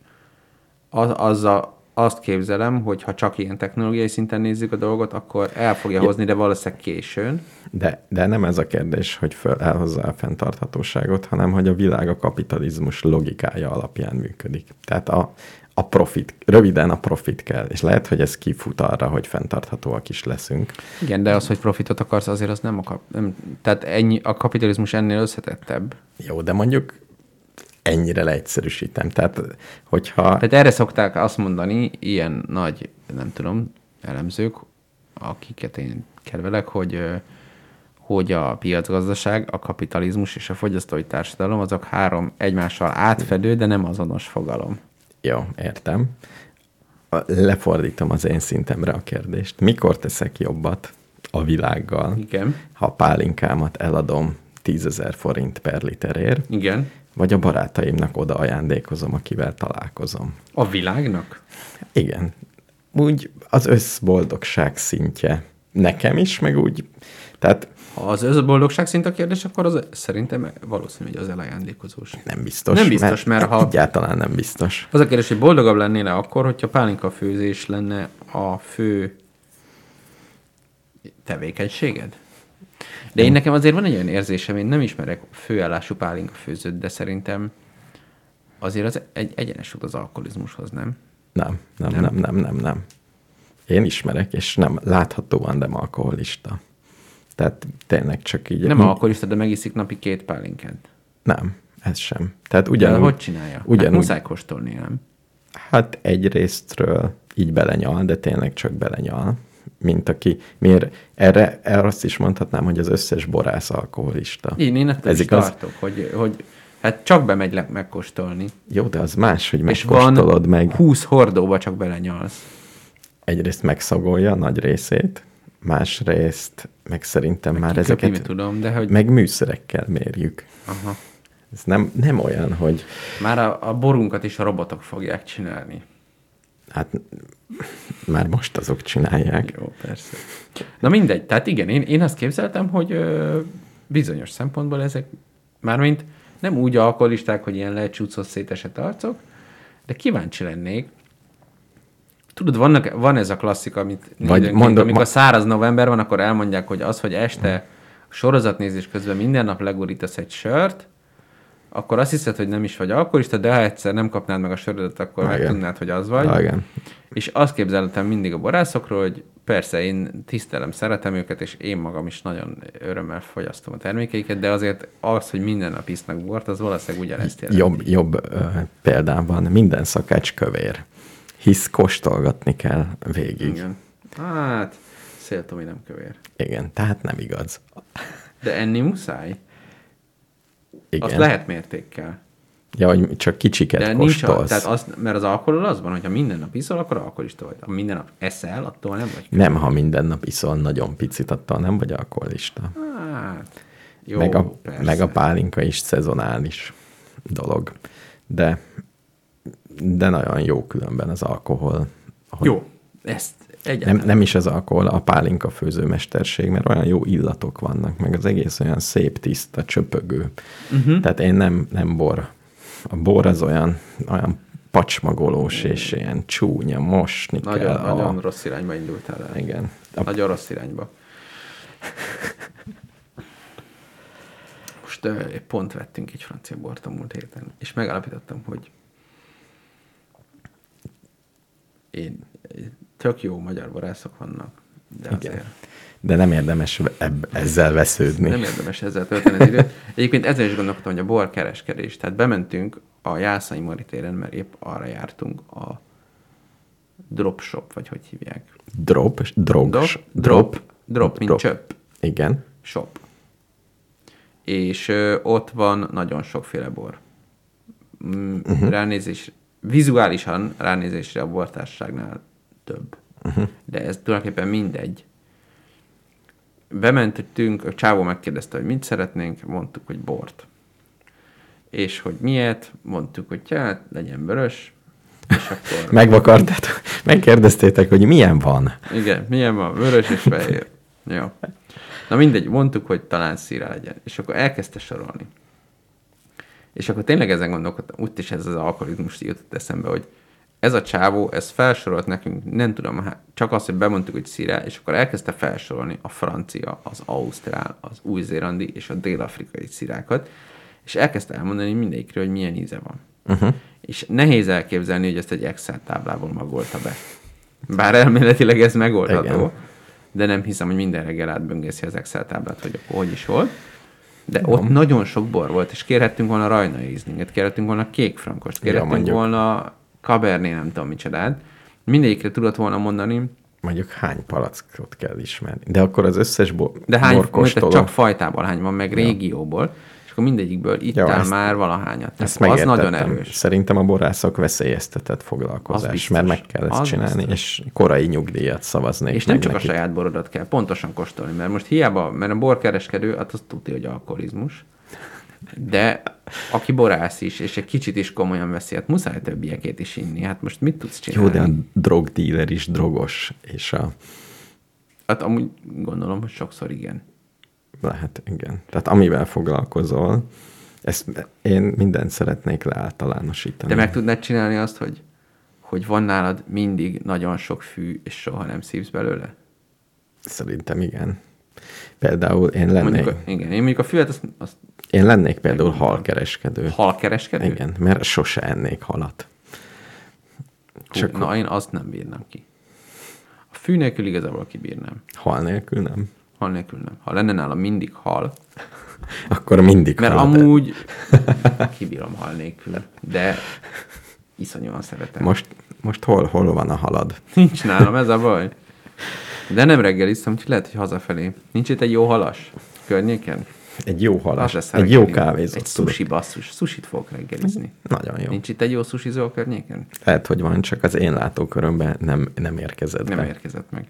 [SPEAKER 2] az, az a, azt képzelem, hogy ha csak ilyen technológiai szinten nézzük a dolgot, akkor el fogja ja. hozni, de valószínűleg későn.
[SPEAKER 1] De, de nem ez a kérdés, hogy föl elhozza a fenntarthatóságot, hanem hogy a világ a kapitalizmus logikája alapján működik. Tehát a, a profit, röviden a profit kell, és lehet, hogy ez kifut arra, hogy fenntarthatóak is leszünk.
[SPEAKER 2] Igen, de az, hogy profitot akarsz, azért az nem a, kap, nem, tehát ennyi, a kapitalizmus ennél összetettebb.
[SPEAKER 1] Jó, de mondjuk ennyire leegyszerűsítem. Tehát, hogyha...
[SPEAKER 2] Tehát erre szokták azt mondani, ilyen nagy, nem tudom, elemzők, akiket én kedvelek, hogy hogy a piacgazdaság, a kapitalizmus és a fogyasztói társadalom azok három egymással átfedő, de nem azonos fogalom.
[SPEAKER 1] Jó, értem. Lefordítom az én szintemre a kérdést. Mikor teszek jobbat a világgal,
[SPEAKER 2] Igen.
[SPEAKER 1] ha a pálinkámat eladom 10 ezer forint per literért,
[SPEAKER 2] Igen.
[SPEAKER 1] Vagy a barátaimnak oda ajándékozom, akivel találkozom.
[SPEAKER 2] A világnak?
[SPEAKER 1] Igen. Úgy az összboldogság szintje nekem is, meg úgy, tehát
[SPEAKER 2] ha az összboldogság szint a kérdés, akkor az szerintem valószínű, hogy az elajándékozós.
[SPEAKER 1] Nem biztos.
[SPEAKER 2] Nem biztos, mert, mert ha...
[SPEAKER 1] Egyáltalán nem biztos.
[SPEAKER 2] Az a kérdés, hogy boldogabb lennél akkor, hogyha pálinka főzés lenne a fő tevékenységed? De én nekem azért van egy olyan érzésem, én nem ismerek főállású pálinka főzőt, de szerintem azért az egy egyenes út az alkoholizmushoz, nem?
[SPEAKER 1] Nem, nem, nem, nem, nem, nem, nem. Én ismerek, és nem láthatóan nem alkoholista. Tehát tényleg csak így...
[SPEAKER 2] Nem alkoholista, de megiszik napi két pálinkát.
[SPEAKER 1] Nem, ez sem. Tehát ugyanúgy... De
[SPEAKER 2] hogy csinálja? Ugyanúgy, hát muszáj kóstolni, nem?
[SPEAKER 1] Hát egyrésztről így belenyal, de tényleg csak belenyal, mint aki, miért erre, erre azt is mondhatnám, hogy az összes borász alkoholista.
[SPEAKER 2] Én, én ettől
[SPEAKER 1] Ez
[SPEAKER 2] is
[SPEAKER 1] igaz?
[SPEAKER 2] tartok, hogy, hogy hát csak bemegy le, megkóstolni.
[SPEAKER 1] Jó, de az más, hogy megkóstolod meg,
[SPEAKER 2] 20 hordóba csak belenyalsz.
[SPEAKER 1] egyrészt megszagolja a nagy részét, másrészt meg szerintem már
[SPEAKER 2] Kiköpni
[SPEAKER 1] ezeket
[SPEAKER 2] tudom, de hogy...
[SPEAKER 1] meg műszerekkel mérjük.
[SPEAKER 2] Aha.
[SPEAKER 1] Ez nem, nem olyan, hogy
[SPEAKER 2] Már a, a borunkat is a robotok fogják csinálni.
[SPEAKER 1] Hát már most azok csinálják.
[SPEAKER 2] Jó, persze. Na mindegy, tehát igen, én, én azt képzeltem, hogy ö, bizonyos szempontból ezek, mármint nem úgy alkoholisták, hogy ilyen lecsúcos szétesett arcok, de kíváncsi lennék. Tudod, vannak, van ez a klasszika, amit
[SPEAKER 1] Vagy mondom-
[SPEAKER 2] amikor
[SPEAKER 1] ma-
[SPEAKER 2] száraz november van, akkor elmondják, hogy az, hogy este sorozatnézés közben minden nap legurítasz egy sört, akkor azt hiszed, hogy nem is vagy alkoholista, de ha egyszer nem kapnád meg a sörödet, akkor
[SPEAKER 1] Igen.
[SPEAKER 2] megtudnád, hogy az vagy.
[SPEAKER 1] Igen.
[SPEAKER 2] És azt képzeltem mindig a borászokról, hogy persze én tisztelem, szeretem őket, és én magam is nagyon örömmel fogyasztom a termékeiket, de azért az, hogy minden nap isznak bort, az valószínűleg ugyanezt jelenti.
[SPEAKER 1] Jobb, jobb ö, példában minden szakács kövér. Hisz kóstolgatni kell végig. Igen.
[SPEAKER 2] Hát, széltomi nem kövér.
[SPEAKER 1] Igen, tehát nem igaz.
[SPEAKER 2] De enni muszáj.
[SPEAKER 1] Igen.
[SPEAKER 2] Azt lehet mértékkel.
[SPEAKER 1] Ja, hogy csak kicsiket
[SPEAKER 2] De nincs a, tehát az, mert az alkohol az van, hogyha minden nap iszol, akkor alkoholista vagy. Ha minden nap eszel, attól nem vagy.
[SPEAKER 1] Nem, ha minden nap iszol nagyon picit, attól nem vagy alkoholista.
[SPEAKER 2] Hát, jó,
[SPEAKER 1] meg, a,
[SPEAKER 2] persze.
[SPEAKER 1] meg a pálinka is szezonális dolog. De, de nagyon jó különben az alkohol. Hogy
[SPEAKER 2] Jó, ezt egyáltalán.
[SPEAKER 1] nem is az alkohol, a pálinka főzőmesterség, mert olyan jó illatok vannak, meg az egész olyan szép, tiszta, csöpögő. Uh-huh. Tehát én nem, nem bor. A bor az olyan, olyan pacsmagolós és ilyen csúnya, mosni
[SPEAKER 2] Nagyon,
[SPEAKER 1] kell.
[SPEAKER 2] nagyon
[SPEAKER 1] A,
[SPEAKER 2] rossz irányba indultál el.
[SPEAKER 1] igen. A,
[SPEAKER 2] Nagyon rossz irányba. Most uh, pont vettünk egy francia bort a múlt héten, és megállapítottam, hogy én tök jó magyar borászok vannak, de
[SPEAKER 1] Igen.
[SPEAKER 2] azért
[SPEAKER 1] de nem érdemes ebb, ezzel vesződni.
[SPEAKER 2] nem érdemes ezzel tölteni az időt. Egyébként ezzel is gondolkodtam, hogy a bor kereskedés. Tehát bementünk a Jászai Mari téren, mert épp arra jártunk a drop shop, vagy hogy hívják.
[SPEAKER 1] Drop, drog,
[SPEAKER 2] Drop,
[SPEAKER 1] drop,
[SPEAKER 2] drop, drop, mint csöpp.
[SPEAKER 1] Igen.
[SPEAKER 2] shop. És ö, ott van nagyon sokféle bor. Mm, uh-huh. Ránézés, vizuálisan ránézésre a bortársaságnál több. Uh-huh. De ez tulajdonképpen mindegy. Bementünk, a csávó megkérdezte, hogy mit szeretnénk, mondtuk, hogy bort. És hogy miért, mondtuk, hogy hát legyen vörös, és akkor...
[SPEAKER 1] Megvakartátok, megkérdeztétek, hogy milyen van.
[SPEAKER 2] Igen, milyen van? Vörös és fehér. Jó. Na mindegy, mondtuk, hogy talán szíre legyen. És akkor elkezdte sorolni. És akkor tényleg ezen gondolkodtam, úgy is ez az alkoholizmus jutott eszembe, hogy ez a csávó, ez felsorolt nekünk, nem tudom, hát csak azt, hogy bemondtuk, hogy szíre, és akkor elkezdte felsorolni a francia, az ausztrál, az új-zélandi és a dél-afrikai szirákat, és elkezdte elmondani mindegyikről, hogy milyen íze van. Uh-huh. És nehéz elképzelni, hogy ezt egy Excel táblából magolta be. Bár elméletileg ez megoldható,
[SPEAKER 1] Igen.
[SPEAKER 2] de nem hiszem, hogy minden reggel átböngészi az Excel táblát, hogy akkor hogy is volt. De ott nagyon sok bor volt, és kérhettünk volna rajnai ízlinget, kérhettünk volna kék frankost, kérhettünk
[SPEAKER 1] mondjuk.
[SPEAKER 2] volna cabernet, nem tudom micsodát. Mindegyikre tudott volna mondani,
[SPEAKER 1] Mondjuk hány palackot kell ismerni. De akkor az összes bo-
[SPEAKER 2] de hány, mert
[SPEAKER 1] borkóstoló...
[SPEAKER 2] csak fajtából hány van, meg régióból, és akkor mindegyikből ittál
[SPEAKER 1] ezt-
[SPEAKER 2] már valahányat.
[SPEAKER 1] Ezt
[SPEAKER 2] Tehát az
[SPEAKER 1] megértettem.
[SPEAKER 2] nagyon erős.
[SPEAKER 1] Szerintem a borászok veszélyeztetett
[SPEAKER 2] Az
[SPEAKER 1] foglalkozás,
[SPEAKER 2] biztos.
[SPEAKER 1] mert meg kell ezt
[SPEAKER 2] Az
[SPEAKER 1] csinálni,
[SPEAKER 2] biztos.
[SPEAKER 1] és korai nyugdíjat szavaznék
[SPEAKER 2] És nem csak
[SPEAKER 1] nekik.
[SPEAKER 2] a saját borodat kell pontosan kóstolni, mert most hiába, mert a borkereskedő, hát az tudja, hogy alkoholizmus, de aki borász is, és egy kicsit is komolyan veszi, hát muszáj többiekét is inni. Hát most mit tudsz
[SPEAKER 1] Jó,
[SPEAKER 2] csinálni?
[SPEAKER 1] de a drogdíler is drogos, és a...
[SPEAKER 2] Hát amúgy gondolom, hogy sokszor igen.
[SPEAKER 1] Lehet, igen. Tehát amivel foglalkozol, ezt én mindent szeretnék leáltalánosítani.
[SPEAKER 2] De meg tudnád csinálni azt, hogy, hogy van nálad mindig nagyon sok fű, és soha nem szívsz belőle?
[SPEAKER 1] Szerintem igen. Például én lennék,
[SPEAKER 2] Mondjuk, a, igen, én mondjuk a füvet, azt, azt
[SPEAKER 1] én lennék például halkereskedő.
[SPEAKER 2] halkereskedő?
[SPEAKER 1] Igen, mert sose ennék halat.
[SPEAKER 2] Hú,
[SPEAKER 1] Csak
[SPEAKER 2] Na, én azt nem bírnám ki. A fű nélkül igazából kibírnám.
[SPEAKER 1] hal nélkül nem.
[SPEAKER 2] Hal nélkül nem. Ha lenne nálam mindig hal,
[SPEAKER 1] Akkor mindig
[SPEAKER 2] mert
[SPEAKER 1] halat
[SPEAKER 2] amúgy kibírom hal nélkül, de iszonyúan szeretem.
[SPEAKER 1] Most, most hol, hol van a halad?
[SPEAKER 2] Nincs nálam, ez a baj. De nem reggeliztem, úgyhogy lehet, hogy hazafelé. Nincs itt egy jó halas környéken?
[SPEAKER 1] Egy jó
[SPEAKER 2] lesz
[SPEAKER 1] egy jó kávézót
[SPEAKER 2] Egy sushi basszus. Sushit fogok reggelizni.
[SPEAKER 1] Nagyon jó.
[SPEAKER 2] Nincs itt egy jó sushizó a környéken?
[SPEAKER 1] Lehet, hogy van, csak az én látókörömben nem, nem érkezett
[SPEAKER 2] Nem
[SPEAKER 1] be.
[SPEAKER 2] érkezett meg.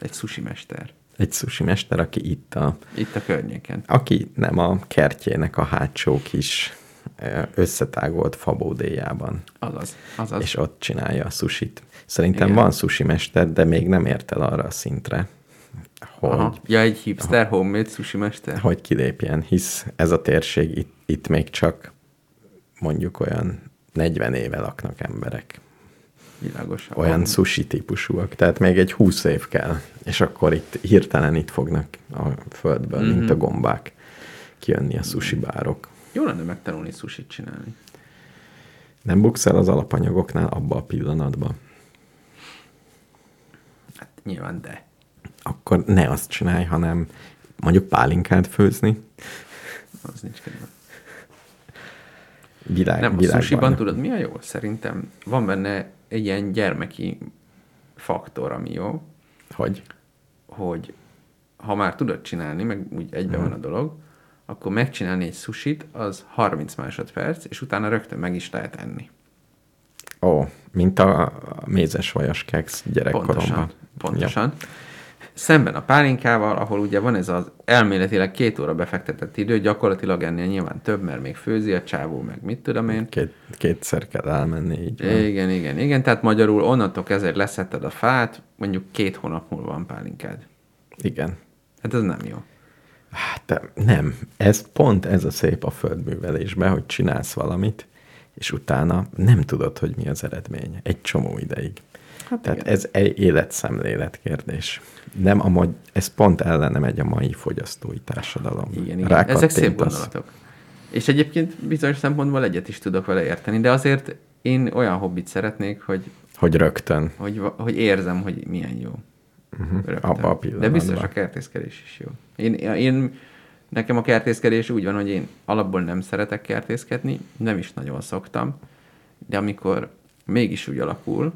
[SPEAKER 2] Egy sushi mester.
[SPEAKER 1] Egy sushi mester, aki itt a,
[SPEAKER 2] Itt a környéken.
[SPEAKER 1] aki nem a kertjének a hátsó kis összetágolt fabódéjában,
[SPEAKER 2] Azaz. Azaz.
[SPEAKER 1] és ott csinálja a sushit. Szerintem
[SPEAKER 2] Igen.
[SPEAKER 1] van sushi mester, de még nem ért el arra a szintre, hogy,
[SPEAKER 2] Aha. Ja, egy hipster homemade sushi mester.
[SPEAKER 1] hogy kilépjen, hisz ez a térség itt, itt még csak mondjuk olyan 40 éve laknak emberek.
[SPEAKER 2] Világos.
[SPEAKER 1] Olyan sushi típusúak, tehát még egy 20 év kell, és akkor itt hirtelen itt fognak a földből, mm-hmm. mint a gombák kijönni a sushi bárok.
[SPEAKER 2] Jó lenne megtanulni sushit csinálni.
[SPEAKER 1] Nem buksz el az alapanyagoknál abba a pillanatban,
[SPEAKER 2] Hát nyilván de.
[SPEAKER 1] Akkor ne azt csinálj, hanem mondjuk pálinkát főzni,
[SPEAKER 2] Az nincs kedve.
[SPEAKER 1] világ,
[SPEAKER 2] Nem, a
[SPEAKER 1] világban.
[SPEAKER 2] sushiban tudod, mi a jó? Szerintem van benne egy ilyen gyermeki faktor, ami jó,
[SPEAKER 1] Hogy?
[SPEAKER 2] hogy ha már tudod csinálni, meg úgy egybe van a dolog, akkor megcsinálni egy sushit, az 30 másodperc, és utána rögtön meg is lehet enni.
[SPEAKER 1] Ó, mint a, a mézes vajas keks gyerekkoromban.
[SPEAKER 2] Pontosan. Pontosan. Szemben a pálinkával, ahol ugye van ez az elméletileg két óra befektetett idő, gyakorlatilag ennél nyilván több, mert még főzi a csávó, meg mit tudom én.
[SPEAKER 1] Két, kétszer kell elmenni, így van.
[SPEAKER 2] Igen, igen, igen. Tehát magyarul onnantól kezdve leszetted a fát, mondjuk két hónap múlva van pálinkád.
[SPEAKER 1] Igen.
[SPEAKER 2] Hát ez nem jó.
[SPEAKER 1] Hát nem. Ez pont ez a szép a földművelésben, hogy csinálsz valamit, és utána nem tudod, hogy mi az eredmény. Egy csomó ideig.
[SPEAKER 2] Hát
[SPEAKER 1] Tehát
[SPEAKER 2] igen.
[SPEAKER 1] ez egy életszemlélet kérdés. Nem amúgy, ez pont ellene megy a mai fogyasztói társadalom.
[SPEAKER 2] Igen, igen. Ezek szép gondolatok. És egyébként bizonyos szempontból egyet is tudok vele érteni, de azért én olyan hobbit szeretnék, hogy,
[SPEAKER 1] Hogy rögtön.
[SPEAKER 2] hogy, hogy érzem, hogy milyen jó.
[SPEAKER 1] Uh-huh.
[SPEAKER 2] Rögtön.
[SPEAKER 1] Abba a
[SPEAKER 2] De biztos a kertészkedés is jó. Én, én, nekem a kertészkedés úgy van, hogy én alapból nem szeretek kertészkedni, nem is nagyon szoktam, de amikor mégis úgy alakul,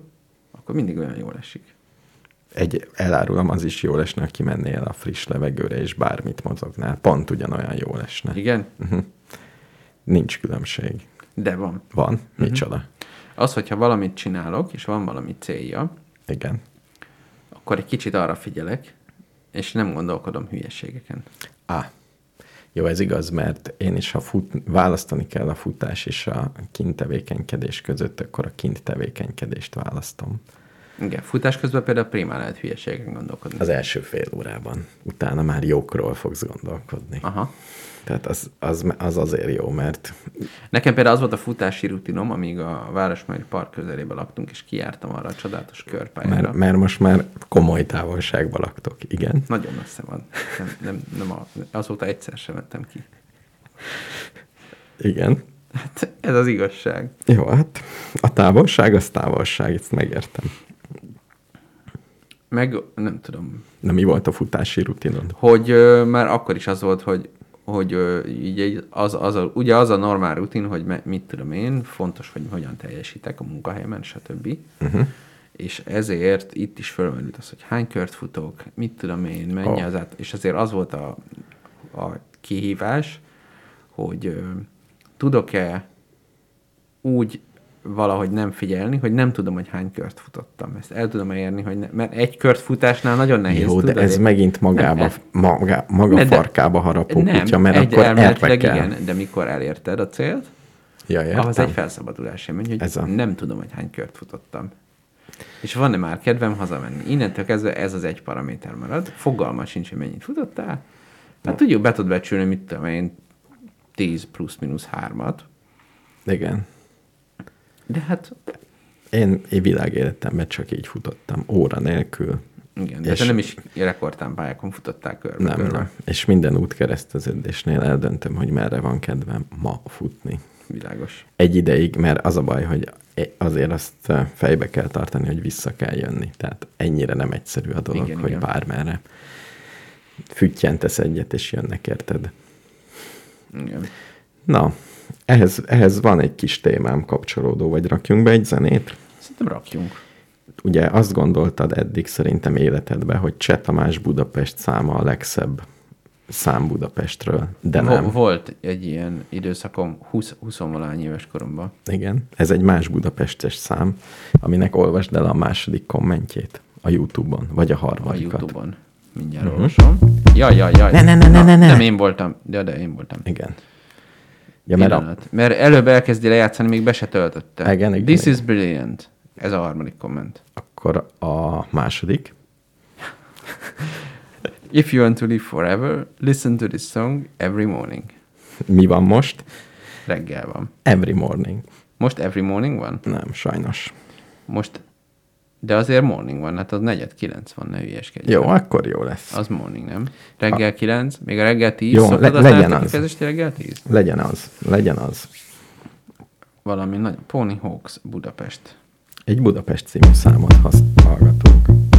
[SPEAKER 2] akkor mindig olyan jól esik.
[SPEAKER 1] Egy, elárulom, az is jól esne, ha kimennél a friss levegőre, és bármit mozognál. Pont ugyanolyan jól esne.
[SPEAKER 2] Igen?
[SPEAKER 1] Nincs különbség.
[SPEAKER 2] De van.
[SPEAKER 1] Van?
[SPEAKER 2] Mhm.
[SPEAKER 1] Micsoda?
[SPEAKER 2] Az, hogyha valamit csinálok, és van valami célja,
[SPEAKER 1] Igen.
[SPEAKER 2] akkor egy kicsit arra figyelek, és nem gondolkodom hülyeségeken.
[SPEAKER 1] Á, jó, ez igaz, mert én is, ha fut, választani kell a futás és a kint tevékenykedés között, akkor a kint tevékenykedést választom.
[SPEAKER 2] Igen, futás közben például primán lehet hülyeségeken gondolkodni.
[SPEAKER 1] Az első fél órában. Utána már jókról fogsz gondolkodni.
[SPEAKER 2] Aha.
[SPEAKER 1] Tehát az, az, az azért jó, mert
[SPEAKER 2] Nekem például az volt a futási rutinom, amíg a Városmai Park közelében laktunk, és kijártam arra a csodálatos körpályára.
[SPEAKER 1] mert, mert most már komoly távolságban laktok. Igen.
[SPEAKER 2] Nagyon messze van. Nem, nem, nem a, azóta egyszer sem mentem ki.
[SPEAKER 1] Igen.
[SPEAKER 2] Hát ez az igazság.
[SPEAKER 1] Jó, hát a távolság az távolság, ezt megértem.
[SPEAKER 2] Meg nem tudom,
[SPEAKER 1] Na mi volt a futási rutinod?
[SPEAKER 2] hogy ö, már akkor is az volt, hogy hogy ö, így az, az a, ugye az a normál rutin, hogy me, mit tudom én, fontos, hogy hogyan teljesítek a munkahelyemen, stb. Uh-huh. És ezért itt is fölmerült az, hogy hány kört futok, mit tudom én, mennyi oh. az át, és azért az volt a, a kihívás, hogy ö, tudok-e úgy valahogy nem figyelni, hogy nem tudom, hogy hány kört futottam. Ezt el tudom érni, hogy ne, mert egy kört futásnál nagyon nehéz.
[SPEAKER 1] Jó, de ez
[SPEAKER 2] egy-
[SPEAKER 1] megint magába,
[SPEAKER 2] Nem,
[SPEAKER 1] maga, maga
[SPEAKER 2] De-
[SPEAKER 1] farkába harapó
[SPEAKER 2] nem,
[SPEAKER 1] kutya, mert
[SPEAKER 2] egy
[SPEAKER 1] akkor erre kell.
[SPEAKER 2] igen, de mikor elérted a célt,
[SPEAKER 1] Ja, értem.
[SPEAKER 2] ahhoz egy felszabadulás élmény, hogy
[SPEAKER 1] Ez a-
[SPEAKER 2] nem tudom, hogy hány kört futottam. És van-e már kedvem hazamenni? Innentől kezdve ez az egy paraméter marad. Fogalma sincs, hogy mennyit futottál. Hát tudjuk, be tudod becsülni, mit tudom én, 10 plusz-minusz hármat.
[SPEAKER 1] Igen.
[SPEAKER 2] De hát
[SPEAKER 1] Én, én világéletemben csak így futottam, óra nélkül.
[SPEAKER 2] igen, de
[SPEAKER 1] És-
[SPEAKER 2] nem is rekordtámpályákon futottál körbe.
[SPEAKER 1] Nem,
[SPEAKER 2] körbe.
[SPEAKER 1] nem. És minden útkereszteződésnél eldöntöm, hogy merre van kedvem ma futni.
[SPEAKER 2] Világos.
[SPEAKER 1] Egy ideig, mert az a baj, hogy azért azt eh, fejbe kell tartani, hogy vissza kell jönni. Tehát ennyire nem egyszerű a dolog,
[SPEAKER 2] Igen,
[SPEAKER 1] hogy
[SPEAKER 2] igen.
[SPEAKER 1] bármerre füttyentesz egyet, és jönnek, érted?
[SPEAKER 2] Igen.
[SPEAKER 1] Na, ehhez, ehhez van egy kis témám kapcsolódó, vagy rakjunk be egy zenét?
[SPEAKER 2] Szerintem rakjunk.
[SPEAKER 1] Ugye azt gondoltad eddig szerintem életedben, hogy Cseh Tamás Budapest száma a legszebb szám Budapestről, de nem.
[SPEAKER 2] Vo- volt egy ilyen időszakom 20, 20 valány éves koromban.
[SPEAKER 1] Igen, ez egy más budapestes szám, aminek olvasd el a második kommentjét a YouTube-on, vagy a
[SPEAKER 2] A
[SPEAKER 1] harmadikat.
[SPEAKER 2] Youtube-on. Mindjárt uh-huh. olvasom. Jaj, jaj, jaj.
[SPEAKER 1] Ne, ne, ne, ne, ne, ne.
[SPEAKER 2] Nem én voltam. De, de én voltam.
[SPEAKER 1] Igen. Ja, mert a.
[SPEAKER 2] Mert előbb elkezdi lejátszani, még be se töltötte.
[SPEAKER 1] Igen, igen,
[SPEAKER 2] This
[SPEAKER 1] igen.
[SPEAKER 2] is brilliant. Ez a harmadik komment.
[SPEAKER 1] akkor a második.
[SPEAKER 2] If you want to live forever, listen to this song every morning.
[SPEAKER 1] Mi van most?
[SPEAKER 2] Reggel van.
[SPEAKER 1] Every morning.
[SPEAKER 2] Most every morning van?
[SPEAKER 1] Nem, sajnos.
[SPEAKER 2] Most, de azért morning van, hát az negyed kilenc van, ne hülyeskedj.
[SPEAKER 1] Jó, akkor jó lesz.
[SPEAKER 2] Az morning, nem? Reggel kilenc, még a reggel tíz.
[SPEAKER 1] Jó, le- legyen
[SPEAKER 2] a
[SPEAKER 1] az.
[SPEAKER 2] kifejezést, reggel tíz?
[SPEAKER 1] Legyen az, legyen az.
[SPEAKER 2] Valami nagy Pony Hawks Budapest.
[SPEAKER 1] Egy Budapest című számot hallgatunk.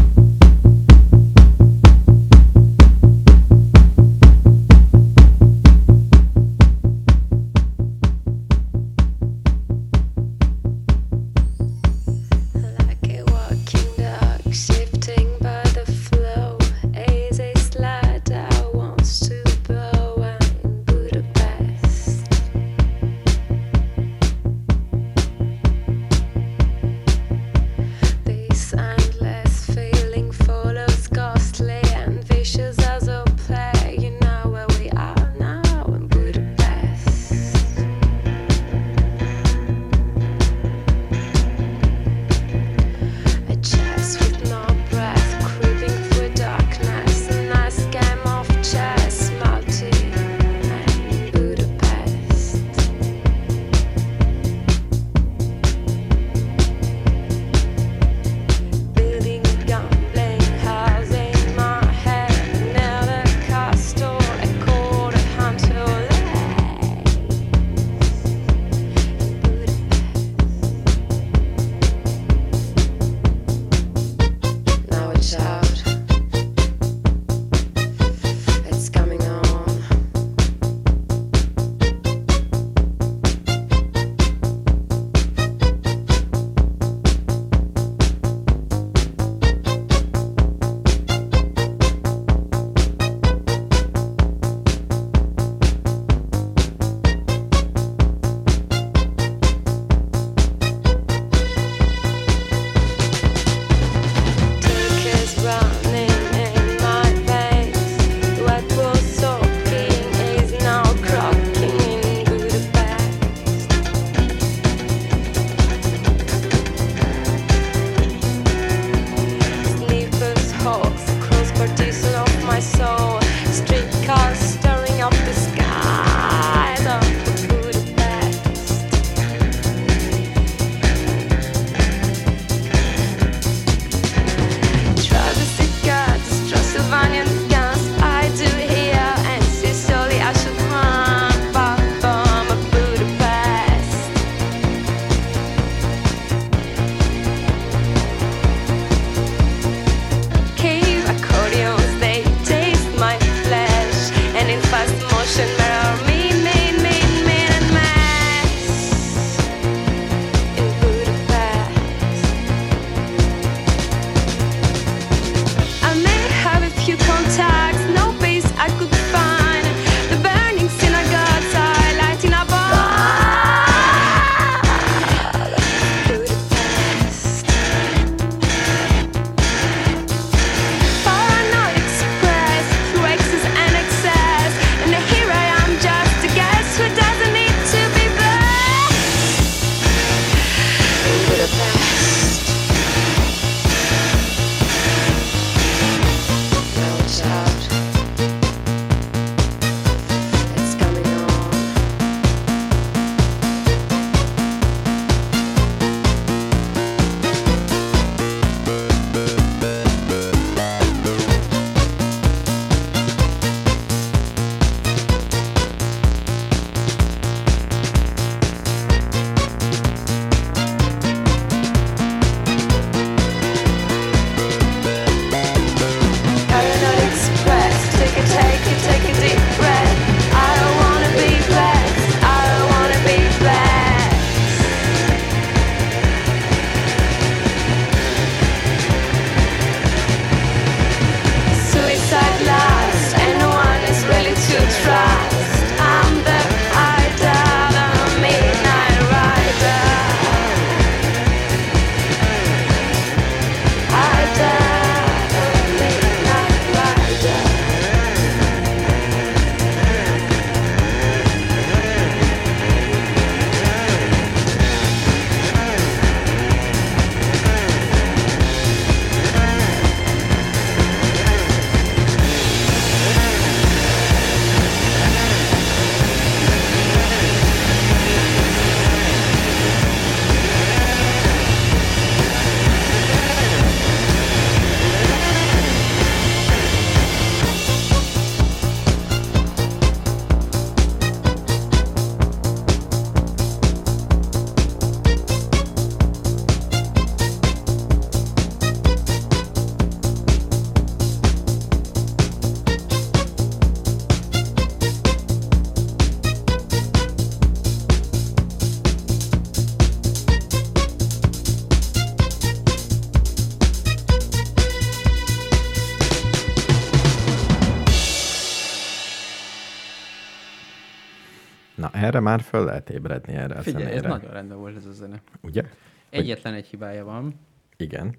[SPEAKER 1] Erre már föl lehet ébredni erre a
[SPEAKER 2] Figyelj, ez nagyon rendben volt ez a zene.
[SPEAKER 1] Ugye?
[SPEAKER 2] Egyetlen egy hibája van,
[SPEAKER 1] Igen.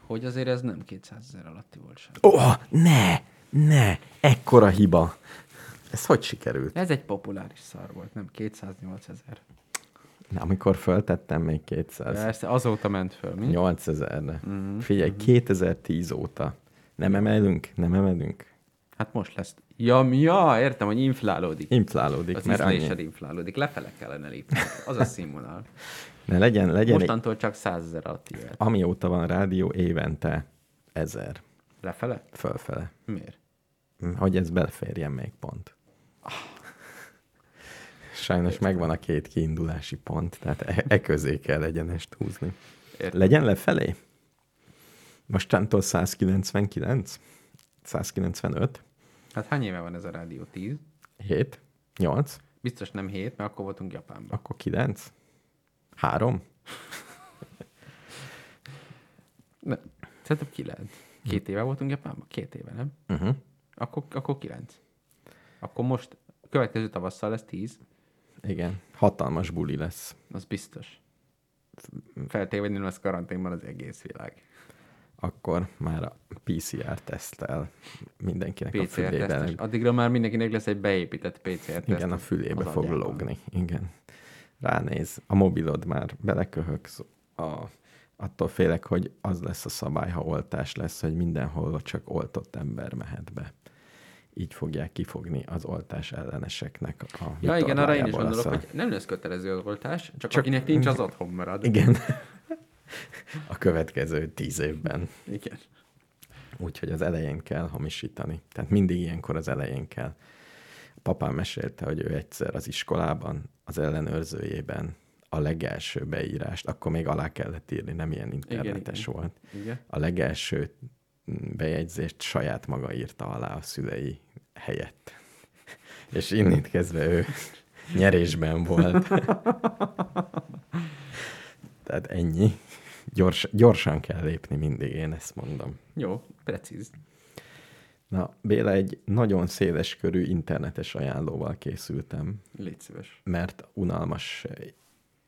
[SPEAKER 2] hogy azért ez nem 200 ezer alatti volt sem.
[SPEAKER 1] Oh, ne! Ne! Ekkora hiba! Ez hogy sikerült?
[SPEAKER 2] Ez egy populáris szar volt, nem 208 ezer.
[SPEAKER 1] Na, amikor föltettem még 200.
[SPEAKER 2] Persze, azóta ment föl, mi?
[SPEAKER 1] 8000-re.
[SPEAKER 2] Mhm.
[SPEAKER 1] Mm-hmm. Figyelj, 2010 óta. Nem emelünk? Nem emelünk?
[SPEAKER 2] Hát most lesz. Ja, ja, értem, hogy inflálódik.
[SPEAKER 1] Inflálódik,
[SPEAKER 2] Az
[SPEAKER 1] mert annyi.
[SPEAKER 2] inflálódik. Lefele kellene lépni. Az a színvonal.
[SPEAKER 1] Ne legyen, legyen egy,
[SPEAKER 2] Mostantól csak 100 ezer alatt jöhet.
[SPEAKER 1] amióta van rádió, évente ezer
[SPEAKER 2] Lefele?
[SPEAKER 1] fölfele.
[SPEAKER 2] Miért?
[SPEAKER 1] Hogy ez beleférjen még pont. Sajnos megvan a két kiindulási pont, tehát e, e közé kell egyenest húzni.
[SPEAKER 2] Értem.
[SPEAKER 1] Legyen lefelé? Mostantól 199? 195?
[SPEAKER 2] Hát hány éve van ez a rádió? 10?
[SPEAKER 1] 7? 8?
[SPEAKER 2] Biztos nem 7, mert akkor voltunk Japánban.
[SPEAKER 1] Akkor 9? 3?
[SPEAKER 2] Ne, szerintem 9. Két éve voltunk Japánban? Két éve, nem?
[SPEAKER 1] Uh-huh.
[SPEAKER 2] Akkor, akkor 9. Akkor most következő tavasszal lesz 10.
[SPEAKER 1] Igen, hatalmas buli lesz.
[SPEAKER 2] Az biztos. Feltéve, hogy nem lesz karanténban az egész világ.
[SPEAKER 1] Akkor már a PCR tesztel mindenkinek a
[SPEAKER 2] PCR
[SPEAKER 1] fülébe.
[SPEAKER 2] tesztes. Addigra már mindenkinek lesz egy beépített PCR teszt.
[SPEAKER 1] Igen, a fülébe fog
[SPEAKER 2] agyában.
[SPEAKER 1] logni. Igen. Ránéz. A mobilod már beleköhögsz. A, attól félek, hogy az lesz a szabály, ha oltás lesz, hogy mindenhol csak oltott ember mehet be. Így fogják kifogni az oltás elleneseknek a
[SPEAKER 2] Ja, igen, arra én is gondolok,
[SPEAKER 1] a-
[SPEAKER 2] hogy nem lesz kötelező az oltás, Csak-
[SPEAKER 1] csak
[SPEAKER 2] akinek nincs, az otthon marad.
[SPEAKER 1] Igen. A következő tíz évben.
[SPEAKER 2] igen.
[SPEAKER 1] Úgyhogy az elején kell hamisítani. Tehát mindig ilyenkor az elején kell. A papám mesélte, hogy ő egyszer az iskolában, az ellenőrzőjében a legelső beírást, akkor még alá kellett írni, nem ilyen internetes
[SPEAKER 2] igen.
[SPEAKER 1] volt.
[SPEAKER 2] Igen.
[SPEAKER 1] A legelső bejegyzést saját maga írta alá a szülei helyett. És innét kezdve ő nyerésben volt. Tehát ennyi. Gyors, gyorsan kell lépni mindig, én ezt mondom.
[SPEAKER 2] Jó, precíz.
[SPEAKER 1] Na, Béla, egy nagyon széles körű internetes ajánlóval készültem,
[SPEAKER 2] Légy szíves.
[SPEAKER 1] mert unalmas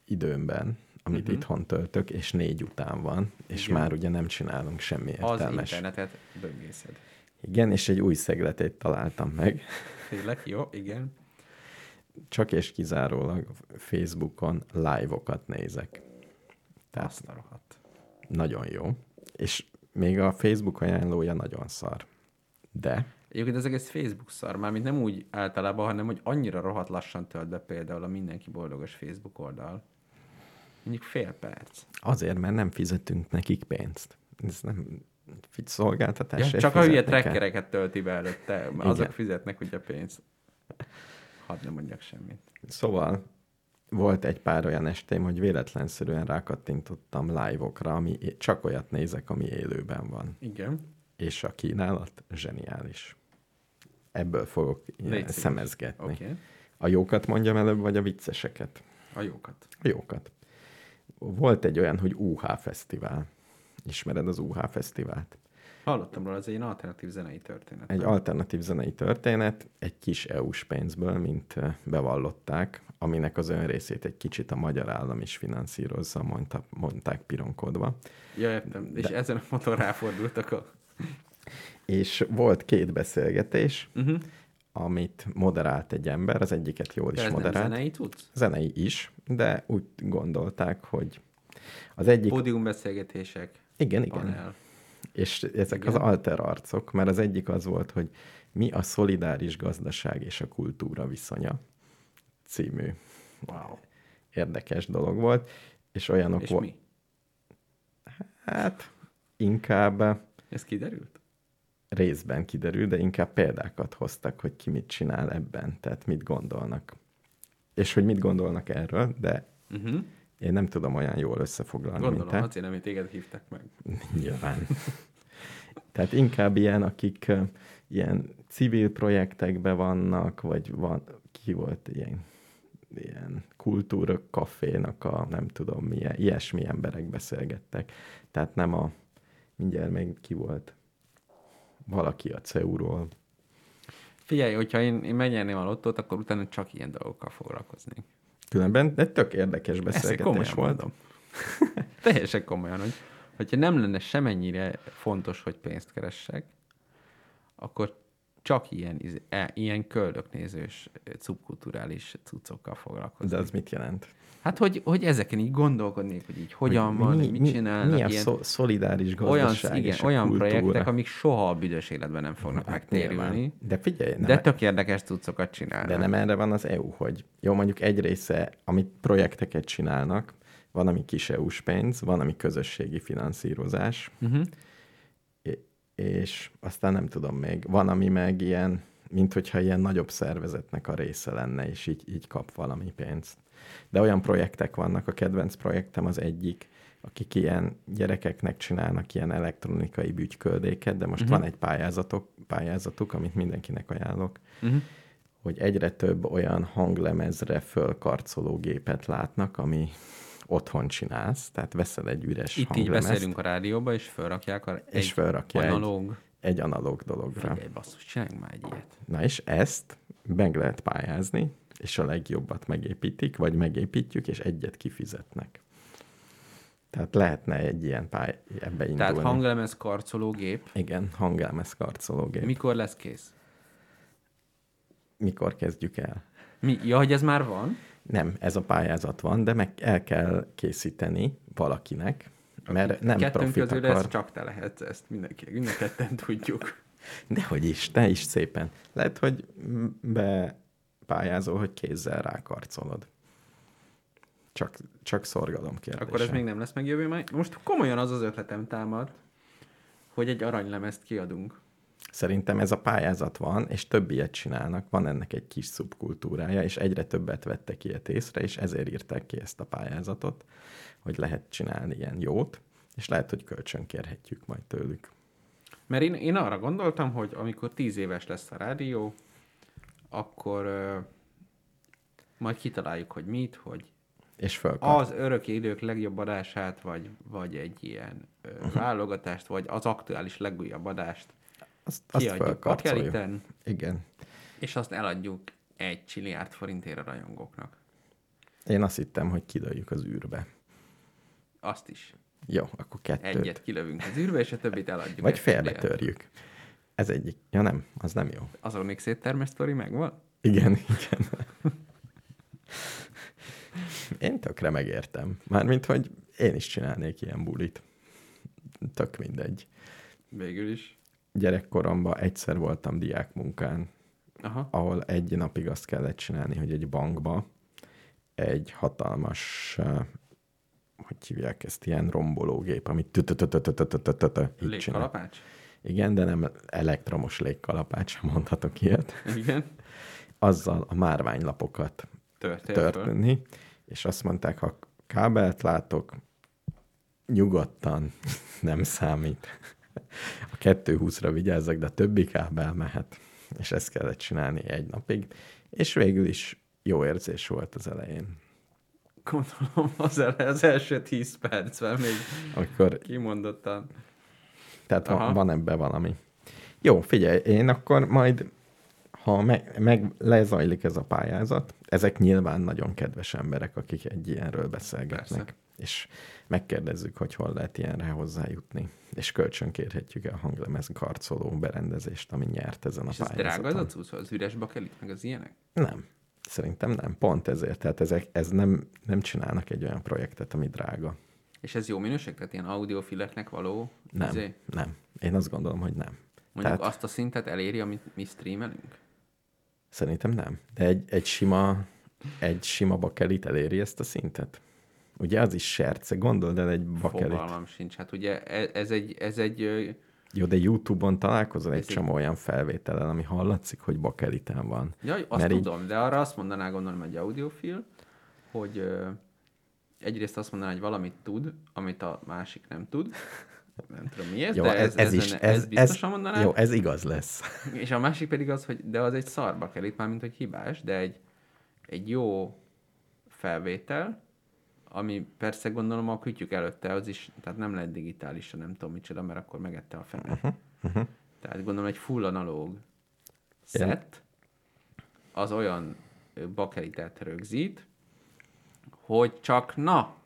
[SPEAKER 1] időmben, amit uh-huh. itthon töltök, és négy után van, és
[SPEAKER 2] Igen.
[SPEAKER 1] már ugye nem csinálunk semmi
[SPEAKER 2] Az
[SPEAKER 1] értelmes.
[SPEAKER 2] internetet böngészed.
[SPEAKER 1] Igen, és egy új szegletét találtam meg.
[SPEAKER 2] Tényleg? Jó, igen.
[SPEAKER 1] Csak és kizárólag Facebookon live-okat nézek. Tehát
[SPEAKER 2] Azt a rohadt.
[SPEAKER 1] Nagyon jó. És még a Facebook ajánlója nagyon szar. De
[SPEAKER 2] Egyébként ez egész Facebook szar, mármint nem úgy általában, hanem hogy annyira rohadt lassan tölt be például a Mindenki Boldogos Facebook oldal. Mondjuk fél perc.
[SPEAKER 1] azért, mert nem fizetünk nekik pénzt. Ez nem figy- szolgáltatás.
[SPEAKER 2] Ja, csak a hülye trackereket tölti be előtte, azok
[SPEAKER 1] Igen.
[SPEAKER 2] fizetnek ugye pénzt. Hadd nem mondjak semmit.
[SPEAKER 1] Szóval volt egy pár olyan estém, hogy véletlenszerűen rákattintottam live-okra, ami csak olyat nézek, ami élőben van.
[SPEAKER 2] Igen.
[SPEAKER 1] És a kínálat zseniális. Ebből fogok
[SPEAKER 2] Légy
[SPEAKER 1] szemezgetni.
[SPEAKER 2] Okay.
[SPEAKER 1] A jókat mondjam előbb, vagy a vicceseket?
[SPEAKER 2] A jókat.
[SPEAKER 1] A jókat. Volt egy olyan, hogy UH Fesztivál. Ismered az UH Fesztivált?
[SPEAKER 2] Hallottam róla, ez egy alternatív zenei történet.
[SPEAKER 1] Egy
[SPEAKER 2] nem?
[SPEAKER 1] alternatív zenei történet, egy kis EU-s pénzből, mint eh, bevallották, aminek az önrészét egy kicsit a magyar állam is finanszírozza, mondta, mondták pironkodva.
[SPEAKER 2] Ja, értem. És
[SPEAKER 1] De-
[SPEAKER 2] ezen a motor ráfordultak a...
[SPEAKER 1] És volt két beszélgetés,
[SPEAKER 2] Uh-huh.
[SPEAKER 1] amit moderált egy ember, az egyiket jól
[SPEAKER 2] De
[SPEAKER 1] is moderált.
[SPEAKER 2] zenei tudsz?
[SPEAKER 1] Zenei is, de úgy gondolták, hogy az egyik...
[SPEAKER 2] Pódiumbeszélgetések.
[SPEAKER 1] Igen, igen.
[SPEAKER 2] Panel.
[SPEAKER 1] És ezek
[SPEAKER 2] Igen.
[SPEAKER 1] az alter arcok, mert az egyik az volt, hogy mi a szolidáris gazdaság és a kultúra viszonya című
[SPEAKER 2] Wow.
[SPEAKER 1] érdekes dolog volt, és olyanok
[SPEAKER 2] És
[SPEAKER 1] vo-
[SPEAKER 2] mi?
[SPEAKER 1] Hát inkább
[SPEAKER 2] Ez kiderült?
[SPEAKER 1] részben kiderül, de inkább példákat hoztak, hogy ki mit csinál ebben, tehát mit gondolnak. És hogy mit gondolnak erről, de
[SPEAKER 2] Uh-huh.
[SPEAKER 1] Én nem tudom olyan jól összefoglalni,
[SPEAKER 2] Gondolom,
[SPEAKER 1] mint te.
[SPEAKER 2] azért nem, hogy téged hívtak meg.
[SPEAKER 1] Nyilván. Tehát inkább ilyen, akik ilyen civil projektekben vannak, vagy van, ki volt ilyen, ilyen kultúra kafénak a nem tudom milyen, ilyesmi emberek beszélgettek. Tehát nem a, mindjárt még ki volt valaki a CEU-ról.
[SPEAKER 2] Figyelj, hogyha én, én megnyerném a lottót, akkor utána csak ilyen dolgokkal foglalkoznék.
[SPEAKER 1] Különben, de tök érdekes beszélgetés
[SPEAKER 2] komolyan
[SPEAKER 1] volt.
[SPEAKER 2] mondom. Teljesen komolyan, hogy hogyha nem lenne semennyire fontos, hogy pénzt keressek, akkor csak ilyen, e, ilyen köldöknézős, ö, szubkulturális cuccokkal foglalkoznék.
[SPEAKER 1] De az mit jelent?
[SPEAKER 2] Hát, hogy, hogy ezeken így gondolkodnék, hogy így hogyan van, mi, mit csinálnak.
[SPEAKER 1] Mi a
[SPEAKER 2] ilyen,
[SPEAKER 1] szó, szolidáris
[SPEAKER 2] olyan,
[SPEAKER 1] gazdaság
[SPEAKER 2] igen,
[SPEAKER 1] és
[SPEAKER 2] olyan
[SPEAKER 1] kultúra?
[SPEAKER 2] projektek, amik soha a büdös életben nem fognak
[SPEAKER 1] Hát
[SPEAKER 2] megtérülni.
[SPEAKER 1] nyilván. De figyelj, nem,
[SPEAKER 2] De tök érdekes cuccokat csinálnak.
[SPEAKER 1] de nem erre van az EU, hogy jó, mondjuk egy része, amit projekteket csinálnak, van, ami kis EU-s pénz, van, ami közösségi finanszírozás,
[SPEAKER 2] Uh-huh.
[SPEAKER 1] És aztán nem tudom még, van, ami meg ilyen, mint hogyha ilyen nagyobb szervezetnek a része lenne, és így, így kap valami pénzt. De olyan projektek vannak, a kedvenc projektem az egyik, akik ilyen gyerekeknek csinálnak ilyen elektronikai bütyköldéket, de most uh-huh. van egy pályázatok, pályázatuk, amit mindenkinek ajánlok,
[SPEAKER 2] Uh-huh.
[SPEAKER 1] hogy egyre több olyan hanglemezre fölkarcoló gépet látnak, ami otthon csinálsz, tehát veszel egy üres
[SPEAKER 2] Itt így
[SPEAKER 1] hanglemezt,
[SPEAKER 2] beszélünk a rádióba, és felrakják a,
[SPEAKER 1] és
[SPEAKER 2] egy
[SPEAKER 1] felrakja egy,
[SPEAKER 2] analóg.
[SPEAKER 1] egy analóg dologra.
[SPEAKER 2] Figyelj, basszus, csináljunk már egy ilyet.
[SPEAKER 1] Na és ezt meg lehet pályázni, és a legjobbat megépítik, vagy megépítjük, és egyet kifizetnek. Tehát lehetne egy ilyen pály ebbe indulni.
[SPEAKER 2] Tehát hanglemez karcológép.
[SPEAKER 1] Igen, hangelmez karcológép. Mi?
[SPEAKER 2] Mikor lesz kész?
[SPEAKER 1] Mikor kezdjük el?
[SPEAKER 2] Mi? Ja, hogy ez már van?
[SPEAKER 1] Nem, ez a pályázat van, de meg el kell készíteni valakinek, mert nem
[SPEAKER 2] Kettőnk
[SPEAKER 1] profit
[SPEAKER 2] közül
[SPEAKER 1] akar.
[SPEAKER 2] ez csak te lehetsz, ezt mindenki, minden ketten tudjuk.
[SPEAKER 1] Dehogy is, te is szépen. Lehet, hogy bepályázol, hogy kézzel rákarcolod. Csak, csak szorgalom kérdése.
[SPEAKER 2] Akkor ez még nem lesz meg jövő majd. Most komolyan az az ötletem támad, hogy egy aranylemezt kiadunk.
[SPEAKER 1] Szerintem ez a pályázat van, és több ilyet csinálnak, van ennek egy kis szubkultúrája, és egyre többet vettek ilyet észre, és ezért írták ki ezt a pályázatot, hogy lehet csinálni ilyen jót, és lehet, hogy kölcsönkérhetjük majd tőlük.
[SPEAKER 2] Mert én, én arra gondoltam, hogy amikor tíz éves lesz a rádió, akkor ö, majd kitaláljuk, hogy mit, hogy
[SPEAKER 1] És fölkap.
[SPEAKER 2] az örök idők legjobb adását, vagy, vagy egy ilyen ö, válogatást, vagy az aktuális legújabb adást
[SPEAKER 1] azt, azt
[SPEAKER 2] kiadjuk
[SPEAKER 1] fölkarcoljuk.
[SPEAKER 2] bakeliten,
[SPEAKER 1] Igen.
[SPEAKER 2] és azt eladjuk egy csiliárd forintért a rajongóknak.
[SPEAKER 1] Én azt hittem, hogy kidőjük az űrbe.
[SPEAKER 2] Azt is.
[SPEAKER 1] Jó, akkor kettőt.
[SPEAKER 2] Egyet kilövünk az űrbe, és a többit eladjuk.
[SPEAKER 1] Vagy félbetörjük. Ez egyik. Ja nem, az nem jó.
[SPEAKER 2] Azon még széttermes sztori megvan?
[SPEAKER 1] Igen, igen. Én tökre megértem. Mármint, hogy én is csinálnék ilyen bulit. Tök mindegy.
[SPEAKER 2] Végül is
[SPEAKER 1] gyerekkoromban egyszer voltam diákmunkán,
[SPEAKER 2] Aha.
[SPEAKER 1] ahol egy napig azt kellett csinálni, hogy egy bankba egy hatalmas, hogy hívják ezt, ilyen rombológép, amit
[SPEAKER 2] Légkalapács?
[SPEAKER 1] Igen, de nem elektromos légkalapács, sem mondhatok ilyet.
[SPEAKER 2] Igen.
[SPEAKER 1] Azzal a márványlapokat történni, és azt mondták, ha kábelt látok, nyugodtan nem számít a 220-ra vigyázzak, de a többi kábel mehet. És ezt kellett csinálni egy napig, és végül is jó érzés volt az elején.
[SPEAKER 2] Gondolom az, az első 10 percben még
[SPEAKER 1] Amikor,
[SPEAKER 2] kimondottan.
[SPEAKER 1] tehát
[SPEAKER 2] Aha.
[SPEAKER 1] van, van ebben valami. Jó, figyelj, én akkor majd, ha meg, meg lezajlik ez a pályázat, ezek nyilván nagyon kedves emberek, akik egy ilyenről beszélgetnek.
[SPEAKER 2] Persze.
[SPEAKER 1] És megkérdezzük, hogy hol lehet ilyenre hozzájutni. És kölcsönkérhetjük el a hanglemez karcoló berendezést, ami nyert ezen a
[SPEAKER 2] És ez
[SPEAKER 1] pályázaton.
[SPEAKER 2] drága az a cucc, az üres bakelit, meg az ilyenek?
[SPEAKER 1] Nem. Szerintem nem. Pont ezért. Tehát ezek, ez nem, nem csinálnak egy olyan projektet, ami drága.
[SPEAKER 2] És ez jó minőség? Tehát ilyen audiofileknek való?
[SPEAKER 1] Nem.
[SPEAKER 2] izé?
[SPEAKER 1] Nem. Én azt gondolom, hogy nem.
[SPEAKER 2] Mondjuk
[SPEAKER 1] Tehát
[SPEAKER 2] azt a szintet eléri, amit mi streamelünk?
[SPEAKER 1] szerintem nem. De egy, egy sima, egy sima bakelit eléri ezt a szintet. Ugye az is serce. Gondold el egy bakelit.
[SPEAKER 2] Fogalmam sincs. Hát ugye e- ez egy, ez egy
[SPEAKER 1] Jó, de YouTube-on találkozol egy
[SPEAKER 2] Ez
[SPEAKER 1] csomó olyan felvételen, ami hallatszik, hogy bakeliten van.
[SPEAKER 2] Jaj, azt
[SPEAKER 1] Mert így-
[SPEAKER 2] tudom, de arra azt mondaná gondolom egy audiofil, hogy ö, egyrészt azt mondaná, hogy valamit tud, amit a másik nem tud. Nem tudom mi ez,
[SPEAKER 1] Jó,
[SPEAKER 2] de ez, ez,
[SPEAKER 1] is.
[SPEAKER 2] lenne- ez, biztosan mondaná.
[SPEAKER 1] Jó, ez igaz lesz.
[SPEAKER 2] És a másik pedig az, hogy de az egy szarba kell itt már, mint hogy hibás, de egy, egy jó felvétel, ami persze gondolom a kütyük előtte az is, tehát nem lehet digitális, nem tudom micsoda, mert akkor megette a fene. Uh-huh, uh-huh. Tehát gondolom egy full analóg set, az olyan bakelitet rögzít, hogy csak na,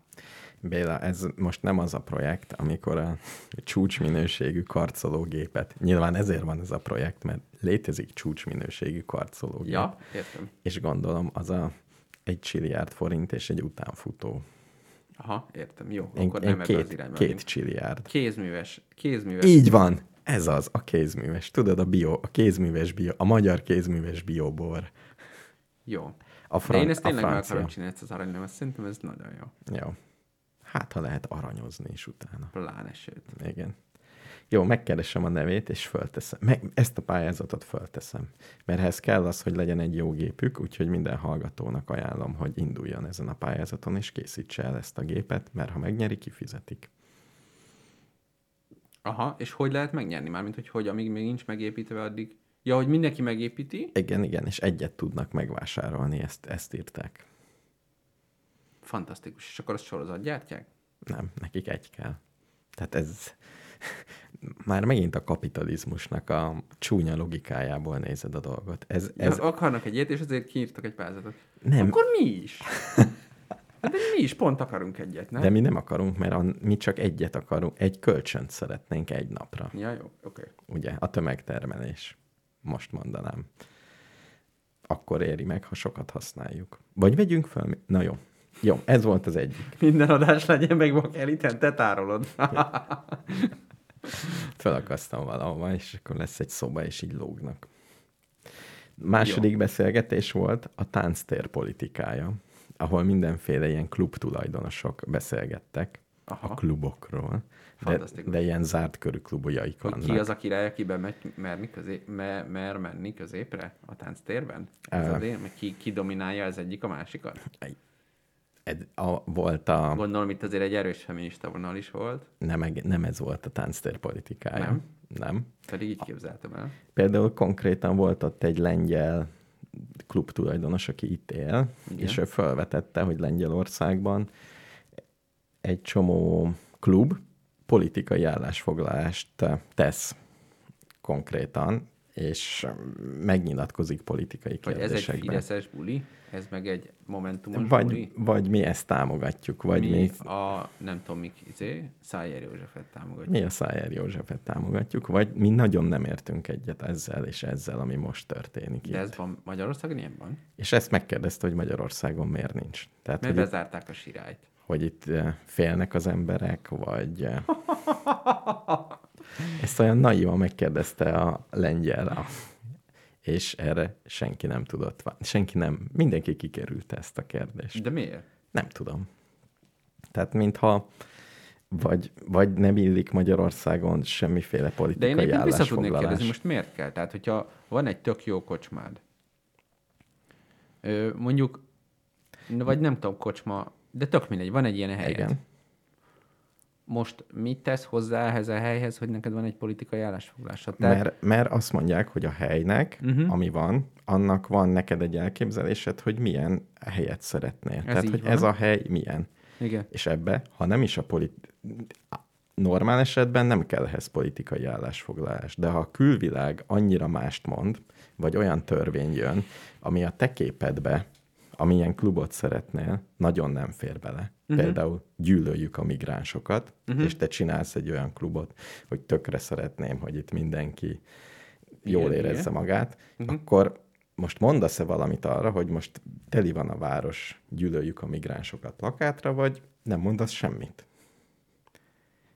[SPEAKER 1] Béla, ez most nem az a projekt, amikor a csúcsminőségű karcológépet, nyilván ezért van ez a projekt, mert létezik csúcsminőségű karcológép.
[SPEAKER 2] ja, értem.
[SPEAKER 1] És gondolom, az a egy csilliárd forint és egy utánfutó.
[SPEAKER 2] Aha, értem, jó,
[SPEAKER 1] Én,
[SPEAKER 2] akkor
[SPEAKER 1] én
[SPEAKER 2] nem ebbe az
[SPEAKER 1] két,
[SPEAKER 2] irányba.
[SPEAKER 1] két
[SPEAKER 2] megyünk.
[SPEAKER 1] csilliárd.
[SPEAKER 2] Kézműves, kézműves.
[SPEAKER 1] Így van, ez az, a kézműves. Tudod, a bio, a kézműves bio, a magyar kézműves biobor.
[SPEAKER 2] Jó.
[SPEAKER 1] A,
[SPEAKER 2] De
[SPEAKER 1] fran-
[SPEAKER 2] én ezt tényleg meg akarom csinálni, ezt az aranylemet. Szerintem ez nagyon jó.
[SPEAKER 1] Jó. Hát, ha lehet aranyozni is utána.
[SPEAKER 2] Pláne sőt.
[SPEAKER 1] Igen. Jó, megkeresem a nevét, és fölteszem. Meg, ezt a pályázatot fölteszem. Mert ehhez kell az, hogy legyen egy jó gépük, úgyhogy minden hallgatónak ajánlom, hogy induljon ezen a pályázaton, és készítse el ezt a gépet, mert ha megnyeri, kifizetik.
[SPEAKER 2] Aha, és hogy lehet megnyerni? Mármint, hogy hogy, amíg még nincs megépítve, addig... Ja, hogy mindenki megépíti?
[SPEAKER 1] Igen, igen, és egyet tudnak megvásárolni, ezt, ezt írták.
[SPEAKER 2] Fantasztikus. És akkor azt sorozat gyártják?
[SPEAKER 1] Nem, nekik egy kell. Tehát ez már megint a kapitalizmusnak a csúnya logikájából nézed a dolgot. Ez,
[SPEAKER 2] Ez... Ja, akarnak egy ilyet, és azért kiírtak egy pályázatot.
[SPEAKER 1] Nem.
[SPEAKER 2] Akkor mi is? Hát de mi is pont akarunk egyet, nem?
[SPEAKER 1] De mi nem akarunk, mert a, mi csak egyet akarunk, egy kölcsönt szeretnénk egy napra.
[SPEAKER 2] Ja, jó, oké. Okay.
[SPEAKER 1] Ugye, a tömegtermelés. Most mondanám. Akkor éri meg, ha sokat használjuk. Vagy vegyünk fel. mi- Na jó. Jó, ez volt az egyik.
[SPEAKER 2] Minden adás legyen meg bakeliten, te tárolod.
[SPEAKER 1] Felakasztam valahova, és akkor lesz egy szoba, és így lógnak. Második jó. beszélgetés volt a tánctér politikája, ahol mindenféle ilyen klub tulajdonosok beszélgettek
[SPEAKER 2] Aha.
[SPEAKER 1] a klubokról, de, de ilyen zárt körű klubjaik vannak.
[SPEAKER 2] ki az a király, aki bemegy, merni közé, me, mer menni középre a tánctérben? Ez
[SPEAKER 1] Ö.
[SPEAKER 2] a dél, ki, ki dominálja az egyik a másikat?
[SPEAKER 1] Ed, a, volt a,
[SPEAKER 2] Gondolom itt azért egy erős feminista vonal is volt,
[SPEAKER 1] nem, nem ez volt a tánctér politikája.
[SPEAKER 2] Nem?
[SPEAKER 1] Nem.
[SPEAKER 2] pedig így képzeltem el.
[SPEAKER 1] Például konkrétan volt ott egy lengyel klub tulajdonos, aki itt él,
[SPEAKER 2] Igen.
[SPEAKER 1] és ő felvetette, hogy Lengyelországban egy csomó klub politikai állásfoglalást tesz konkrétan, és megnyilatkozik politikai
[SPEAKER 2] Vagy ez egy
[SPEAKER 1] kérdésekben.
[SPEAKER 2] fideszes buli, ez meg egy momentumos
[SPEAKER 1] Vagy,
[SPEAKER 2] buli.
[SPEAKER 1] vagy mi ezt támogatjuk, vagy
[SPEAKER 2] mi,
[SPEAKER 1] mi,
[SPEAKER 2] a, nem tudom, mik, izé, Szájer Józsefet támogatjuk.
[SPEAKER 1] mi a Szájer Józsefet támogatjuk, vagy mi nagyon nem értünk egyet ezzel és ezzel, ami most történik
[SPEAKER 2] De
[SPEAKER 1] itt.
[SPEAKER 2] ez van Magyarországon ilyen van?
[SPEAKER 1] És ezt megkérdezte, hogy Magyarországon miért nincs. Tehát,
[SPEAKER 2] Mert
[SPEAKER 1] hogy itt,
[SPEAKER 2] bezárták a sirályt.
[SPEAKER 1] hogy itt eh, félnek az emberek, vagy... Ezt olyan naivan megkérdezte a lengyel, és erre senki nem tudott, senki nem, mindenki kikerülte ezt a kérdést.
[SPEAKER 2] De miért?
[SPEAKER 1] Nem tudom. Tehát mintha vagy, vagy nem illik Magyarországon semmiféle
[SPEAKER 2] De én
[SPEAKER 1] politikai
[SPEAKER 2] egyébként vissza tudnék kérdezni, most miért kell? Tehát, hogyha van egy tök jó kocsmád, mondjuk, vagy nem tudom, kocsma, de tök mindegy, van egy ilyen helyed.
[SPEAKER 1] Igen.
[SPEAKER 2] Most mit tesz hozzá ehhez a helyhez, hogy neked van egy politikai állásfoglalásod? Tehát,
[SPEAKER 1] Mert, mert azt mondják, hogy a helynek, uh-huh. ami van, annak van neked egy elképzelésed, hogy milyen helyet szeretnél. Ez Tehát, hogy
[SPEAKER 2] van.
[SPEAKER 1] ez a hely milyen.
[SPEAKER 2] Igen.
[SPEAKER 1] És ebbe, ha nem is a polit... Normál esetben nem kell ehhez politikai állásfoglalás, de ha a külvilág annyira mást mond, vagy olyan törvény jön, ami a te képedbe, amilyen klubot szeretnél, nagyon nem fér bele. Uh-huh. Például gyűlöljük a migránsokat, uh-huh. és te csinálsz egy olyan klubot, hogy tökre szeretném, hogy itt mindenki jól
[SPEAKER 2] Igen,
[SPEAKER 1] érezze
[SPEAKER 2] igen.
[SPEAKER 1] magát, uh-huh. akkor most mondasz-e valamit arra, hogy most teli van a város, gyűlöljük a migránsokat lakátra, vagy nem mondasz semmit?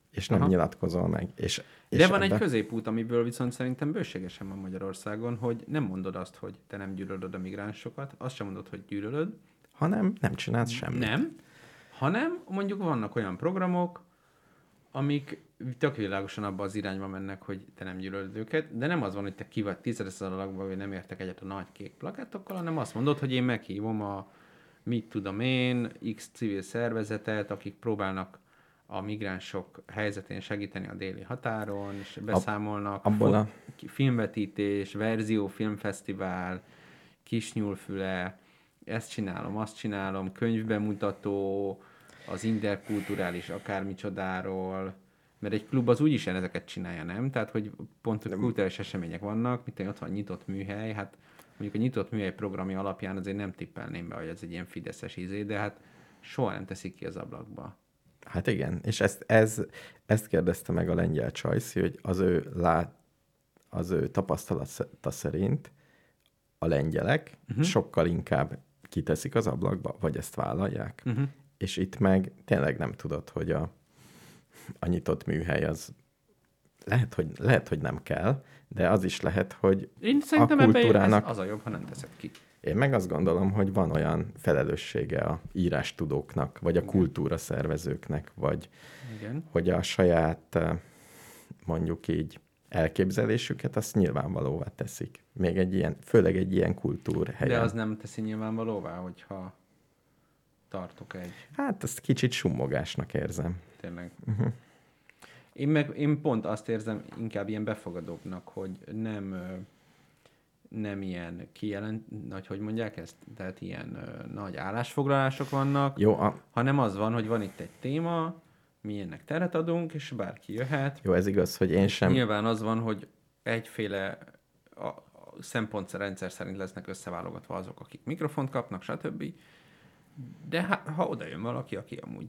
[SPEAKER 1] És nem
[SPEAKER 2] Aha.
[SPEAKER 1] Nyilatkozol meg. És
[SPEAKER 2] De van
[SPEAKER 1] ebbe-
[SPEAKER 2] egy középút, amiből viszont szerintem bőségesen van Magyarországon, hogy nem mondod azt, hogy te nem gyűlölöd a migránsokat, azt sem mondod, hogy gyűlölöd,
[SPEAKER 1] hanem nem csinálsz semmit.
[SPEAKER 2] Nem, hanem mondjuk vannak olyan programok, amik tök világosan abba az irányba mennek, hogy te nem gyűlölöd őket, de nem az van, hogy te ki vagy tízezer alakban, hogy nem értek egyet a nagy kék plakátokkal, hanem azt mondod, hogy én meghívom a mit tudom én, X civil szervezetet, akik próbálnak a migránsok helyzetén segíteni a déli határon, és beszámolnak.
[SPEAKER 1] abból a-
[SPEAKER 2] filmvetítés, verzió, filmfesztivál, kisnyúlfüle, ezt csinálom, azt csinálom, könyvbemutató, az interkulturális akármicsodáról, Mert egy klub az úgyis ezeket csinálja, nem? Tehát, hogy pont hogy kulturális események vannak, mint hogy ott van nyitott műhely, hát mondjuk a nyitott műhely programja alapján azért nem tippelném be, hogy ez egy ilyen fideszes izé, de hát soha nem teszik ki az ablakba.
[SPEAKER 1] Hát igen, és ezt, ez, ezt kérdezte meg a lengyel Csajci, hogy az ő, lát, az ő tapasztalata szerint a lengyelek uh-huh. sokkal inkább kiteszik az ablakba, vagy ezt vállalják. Uh-huh. És itt meg tényleg nem tudod, hogy a, a nyitott műhely az lehet hogy, lehet, hogy nem kell, de az is lehet, hogy
[SPEAKER 2] Én szerintem
[SPEAKER 1] a kultúrának...
[SPEAKER 2] ez az a jobb, ha nem teszed ki.
[SPEAKER 1] Én meg azt gondolom, hogy van olyan felelőssége a írástudóknak, vagy a kultúra szervezőknek, vagy
[SPEAKER 2] Igen.
[SPEAKER 1] hogy a saját eh, mondjuk így elképzelésüket azt nyilvánvalóvá teszik. Még egy ilyen, főleg egy ilyen kultúrhelyen.
[SPEAKER 2] De az nem teszi nyilvánvalóvá, hogyha tartok egy,
[SPEAKER 1] Hát ezt kicsit summogásnak érzem.
[SPEAKER 2] tényleg. Uh-huh. Én meg én pont azt érzem inkább ilyen befogadóbbnak, hogy nem nem ilyen kijelent, vagy hogy mondják ezt, tehát ilyen ö, nagy állásfoglalások vannak,
[SPEAKER 1] Jó, a,
[SPEAKER 2] hanem az van, hogy van itt egy téma, mi ennek teret adunk, és bárki jöhet.
[SPEAKER 1] jó, ez igaz, hogy én sem...
[SPEAKER 2] Nyilván az van, hogy egyféle a, a szempontrendszer szerint lesznek összeválogatva azok, akik mikrofont kapnak, stb. De ha, ha oda jön valaki, aki amúgy...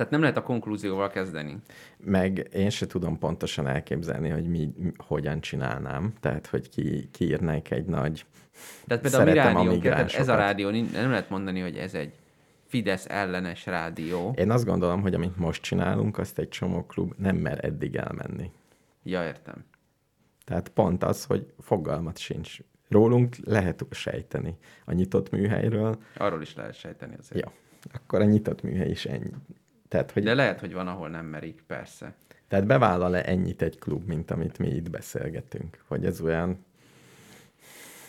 [SPEAKER 2] Tehát nem lehet a konklúzióval kezdeni.
[SPEAKER 1] Meg én se tudom pontosan elképzelni, hogy mi, mi hogyan csinálnám. Tehát, hogy ki, kiírnék egy nagy...
[SPEAKER 2] Tehát például a mi
[SPEAKER 1] Szeretem a
[SPEAKER 2] rádiónk, tehát ez a rádió, nem lehet mondani, hogy ez egy Fidesz ellenes rádió.
[SPEAKER 1] Én azt gondolom, hogy amit most csinálunk, azt egy csomó klub nem mer eddig elmenni.
[SPEAKER 2] Ja, értem.
[SPEAKER 1] Tehát pont az, hogy fogalmat sincs. Rólunk lehet sejteni. A nyitott műhelyről,
[SPEAKER 2] Arról is lehet sejteni azért.
[SPEAKER 1] ja, akkor a nyitott műhely is ennyi. Tehát, hogy,
[SPEAKER 2] De lehet, hogy van, ahol nem merik, persze.
[SPEAKER 1] tehát bevállal-e ennyit egy klub, mint amit mi itt beszélgetünk? Hogy ez olyan,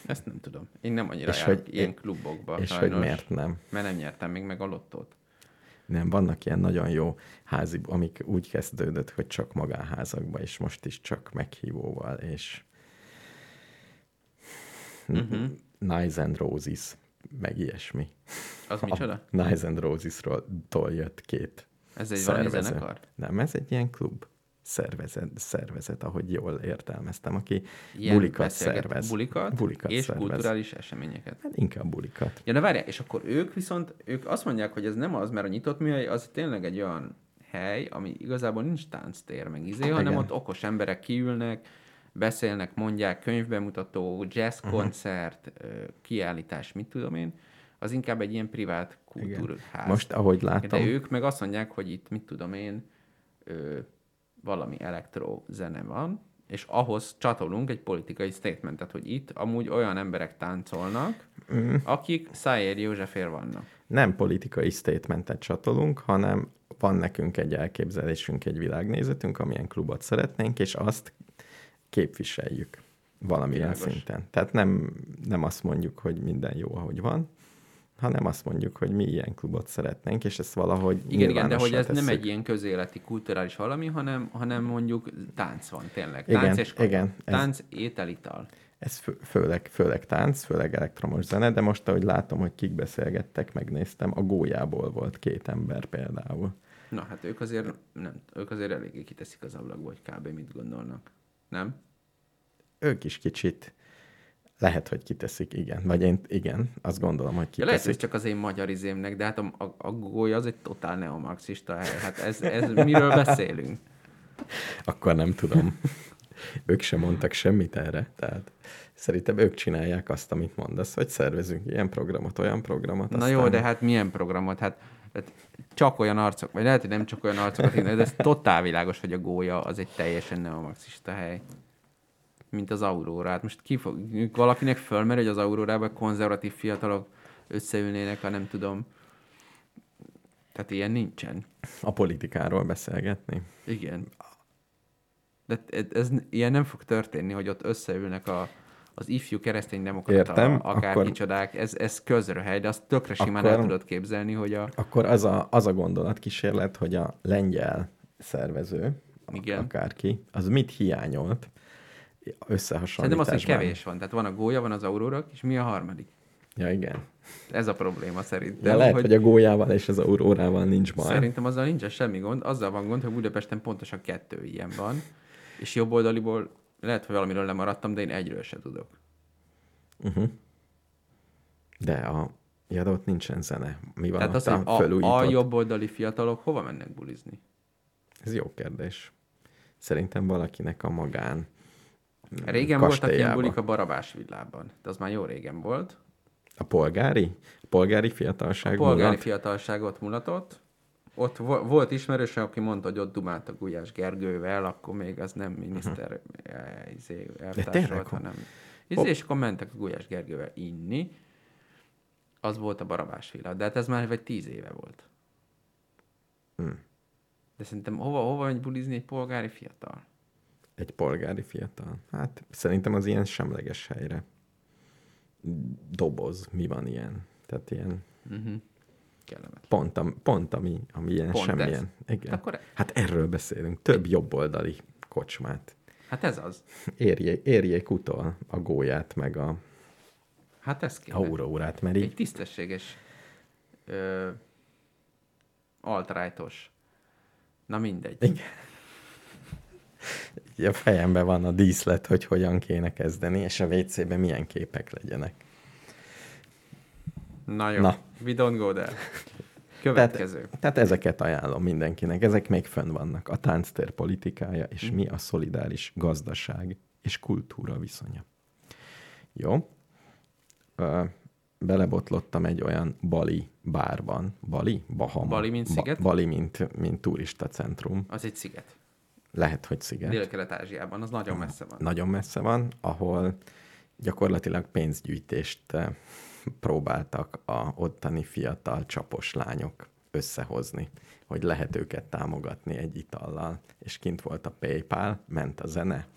[SPEAKER 2] Ezt nem tudom. Én nem annyira
[SPEAKER 1] És hogy-
[SPEAKER 2] ilyen klubokba.
[SPEAKER 1] és
[SPEAKER 2] sajnos,
[SPEAKER 1] hogy miért nem?
[SPEAKER 2] Mert nem nyertem még meg a lottót.
[SPEAKER 1] Nem, vannak ilyen nagyon jó házi, amik úgy kezdődött, hogy csak magánházakba, és most is csak meghívóval, és uh-huh. Nice and Roses, meg ilyesmi.
[SPEAKER 2] Az micsoda?
[SPEAKER 1] A Nice and Roses-tól jött két
[SPEAKER 2] Ez egy valami
[SPEAKER 1] szervező.
[SPEAKER 2] zenekar?
[SPEAKER 1] Nem, ez egy ilyen klub szervezet, szervezet, ahogy jól értelmeztem, aki
[SPEAKER 2] Ilyen
[SPEAKER 1] bulikat szervez.
[SPEAKER 2] Bulikat,
[SPEAKER 1] bulikat
[SPEAKER 2] és
[SPEAKER 1] szervez.
[SPEAKER 2] kulturális eseményeket.
[SPEAKER 1] Hát inkább bulikat.
[SPEAKER 2] Ja, de várjál, és akkor ők viszont, ők azt mondják, hogy ez nem az, mert a nyitott műhely az tényleg egy olyan hely, ami igazából nincs tánctér, meg izé, hanem
[SPEAKER 1] Igen.
[SPEAKER 2] ott okos emberek kiülnek, beszélnek, mondják, könyvbemutató, jazzkoncert, uh-huh. kiállítás, mit tudom én, az inkább egy ilyen privát kultúrház.
[SPEAKER 1] Most, ahogy látom,
[SPEAKER 2] De ők meg azt mondják, hogy itt, mit tudom én, ö, valami elektrozene van, és ahhoz csatolunk egy politikai statementet, hogy itt amúgy olyan emberek táncolnak, mm. akik Szájér Józsefér vannak.
[SPEAKER 1] nem politikai statementet csatolunk, hanem van nekünk egy elképzelésünk, egy világnézetünk, amilyen klubot szeretnénk, és azt képviseljük valamilyen
[SPEAKER 2] Világos.
[SPEAKER 1] szinten. Tehát nem, nem azt mondjuk, hogy minden jó, ahogy van, hanem azt mondjuk, hogy mi ilyen klubot szeretnénk, és ezt valahogy
[SPEAKER 2] Igen, igen, de hogy ez nem
[SPEAKER 1] tesszük.
[SPEAKER 2] egy ilyen közéleti, kulturális valami, hanem, hanem mondjuk tánc van tényleg.
[SPEAKER 1] Igen,
[SPEAKER 2] Tánc és
[SPEAKER 1] igen, ez-
[SPEAKER 2] Tánc, étel, ital.
[SPEAKER 1] Ez fő, főleg, főleg tánc, főleg elektromos zene, de most, ahogy látom, hogy kik beszélgettek, megnéztem, a gólyából volt két ember például.
[SPEAKER 2] Na, hát ők azért, nem, ők azért eléggé kiteszik az ablakba, hogy kb. mit gondolnak. Nem?
[SPEAKER 1] Ők is kicsit lehet, hogy kiteszik, igen. Vagy én, igen, azt gondolom, hogy
[SPEAKER 2] Ja, lehet, hogy
[SPEAKER 1] kiteszik.
[SPEAKER 2] csak az én magyar izémnek, de hát a, a, a gólya az egy totál neomarxista hely. Hát ez, ez miről beszélünk?
[SPEAKER 1] Akkor nem tudom. ők sem mondtak semmit erre, tehát szerintem ők csinálják azt, amit mondasz, hogy szervezünk ilyen programot, olyan programot.
[SPEAKER 2] Na jó, de hát milyen programot? Hát, hát csak olyan arcok, vagy lehet, hogy nem csak olyan arcokat, de ez totál világos, hogy a gólya az egy teljesen neomarxista hely. Mint az Aurora. Hát most ki fog, valakinek fölmer, hogy az Aurórában konzervatív fiatalok összeülnének, ha nem tudom. Tehát ilyen nincsen.
[SPEAKER 1] A politikáról beszélgetni.
[SPEAKER 2] Igen. De ez, ez ilyen nem fog történni, hogy ott összeülnek a, az ifjú kereszténydemokrata,
[SPEAKER 1] Értem,
[SPEAKER 2] akár
[SPEAKER 1] akkor-
[SPEAKER 2] kicsodák, ez, ez közröhely, de azt tökre simán
[SPEAKER 1] Akkor-
[SPEAKER 2] el tudod képzelni, hogy a...
[SPEAKER 1] Akkor az a, az a gondolatkísérlet, hogy a lengyel szervező,
[SPEAKER 2] Igen.
[SPEAKER 1] akárki, az mit hiányolt
[SPEAKER 2] Szerintem az, hogy
[SPEAKER 1] összehasonlításban?
[SPEAKER 2] kevés van. Tehát van a gólya, van az aurora, és mi a harmadik?
[SPEAKER 1] Ja, igen.
[SPEAKER 2] Ez a probléma szerintem.
[SPEAKER 1] De lehet, hogy, hogy a gólyával és az aurórával nincs baj.
[SPEAKER 2] Szerintem azzal nincsen semmi gond. Azzal van gond, hogy Budapesten pontosan kettő ilyen van, és jobb oldaliból lehet, hogy valamiről lemaradtam, de én egyről se tudok.
[SPEAKER 1] Uh-huh. De a ja, de ott nincsen zene. Mi van
[SPEAKER 2] Tehát
[SPEAKER 1] ott
[SPEAKER 2] az, hogy
[SPEAKER 1] a
[SPEAKER 2] a,
[SPEAKER 1] fölújított?
[SPEAKER 2] a jobboldali fiatalok hova mennek bulizni?
[SPEAKER 1] Ez jó kérdés. Szerintem valakinek a magán
[SPEAKER 2] Régen voltak ilyen bulik a Barabás villában, de az már jó régen volt.
[SPEAKER 1] A polgári? A polgári
[SPEAKER 2] A
[SPEAKER 1] fiatalság
[SPEAKER 2] polgári
[SPEAKER 1] mulat?
[SPEAKER 2] fiatalságot mulatott. Ott vo- volt ismerős, aki mondta, hogy ott dumált a Gulyás Gergővel, akkor még az nem miniszter uh-huh. izé,
[SPEAKER 1] tényleg?
[SPEAKER 2] volt, hanem... Izé, és akkor mentek a Gulyás Gergővel inni. Az volt a Barabás villa. De hát ez már vagy tíz éve volt.
[SPEAKER 1] Hmm.
[SPEAKER 2] De szerintem hova, hova megy bulizni egy polgári fiatal?
[SPEAKER 1] Egy polgári fiatal. Hát szerintem az ilyen semleges helyre. Doboz, mi van ilyen? Tehát ilyen
[SPEAKER 2] Uh-huh. Kellemetlen.
[SPEAKER 1] pont, am, pont ami, ami ilyen
[SPEAKER 2] Pont
[SPEAKER 1] semmilyen. Igen.
[SPEAKER 2] Akkor-
[SPEAKER 1] Hát erről beszélünk. Több jobboldali kocsmát.
[SPEAKER 2] Hát ez az.
[SPEAKER 1] Érjék, érjék utol a gólyát, meg a
[SPEAKER 2] Hát ez kéne.
[SPEAKER 1] aurórát, mert
[SPEAKER 2] Egy
[SPEAKER 1] így
[SPEAKER 2] tisztességes ö, alt-rightos. Na mindegy.
[SPEAKER 1] Igen. A fejemben van a díszlet, hogy hogyan kéne kezdeni, és a WC-ben milyen képek legyenek.
[SPEAKER 2] Na jó.
[SPEAKER 1] Na.
[SPEAKER 2] We don't go there. Következő.
[SPEAKER 1] Tehát, tehát ezeket ajánlom mindenkinek. Ezek még fönn vannak. A tánctér politikája, és mi a szolidáris gazdaság és kultúra viszonya. Jó. Ö, belebotlottam egy olyan Bali bárban. Bali? Bahama.
[SPEAKER 2] Bali, mint sziget?
[SPEAKER 1] Bali, mint, mint turista centrum.
[SPEAKER 2] Az egy sziget.
[SPEAKER 1] Lehet, hogy sziget.
[SPEAKER 2] Dél-Kelet-Ázsiában, az nagyon messze van.
[SPEAKER 1] Nagyon messze van, ahol gyakorlatilag pénzgyűjtést eh, próbáltak a ottani fiatal csapos lányok összehozni, hogy lehet őket támogatni egy itallal. És kint volt a PayPal, ment a zene,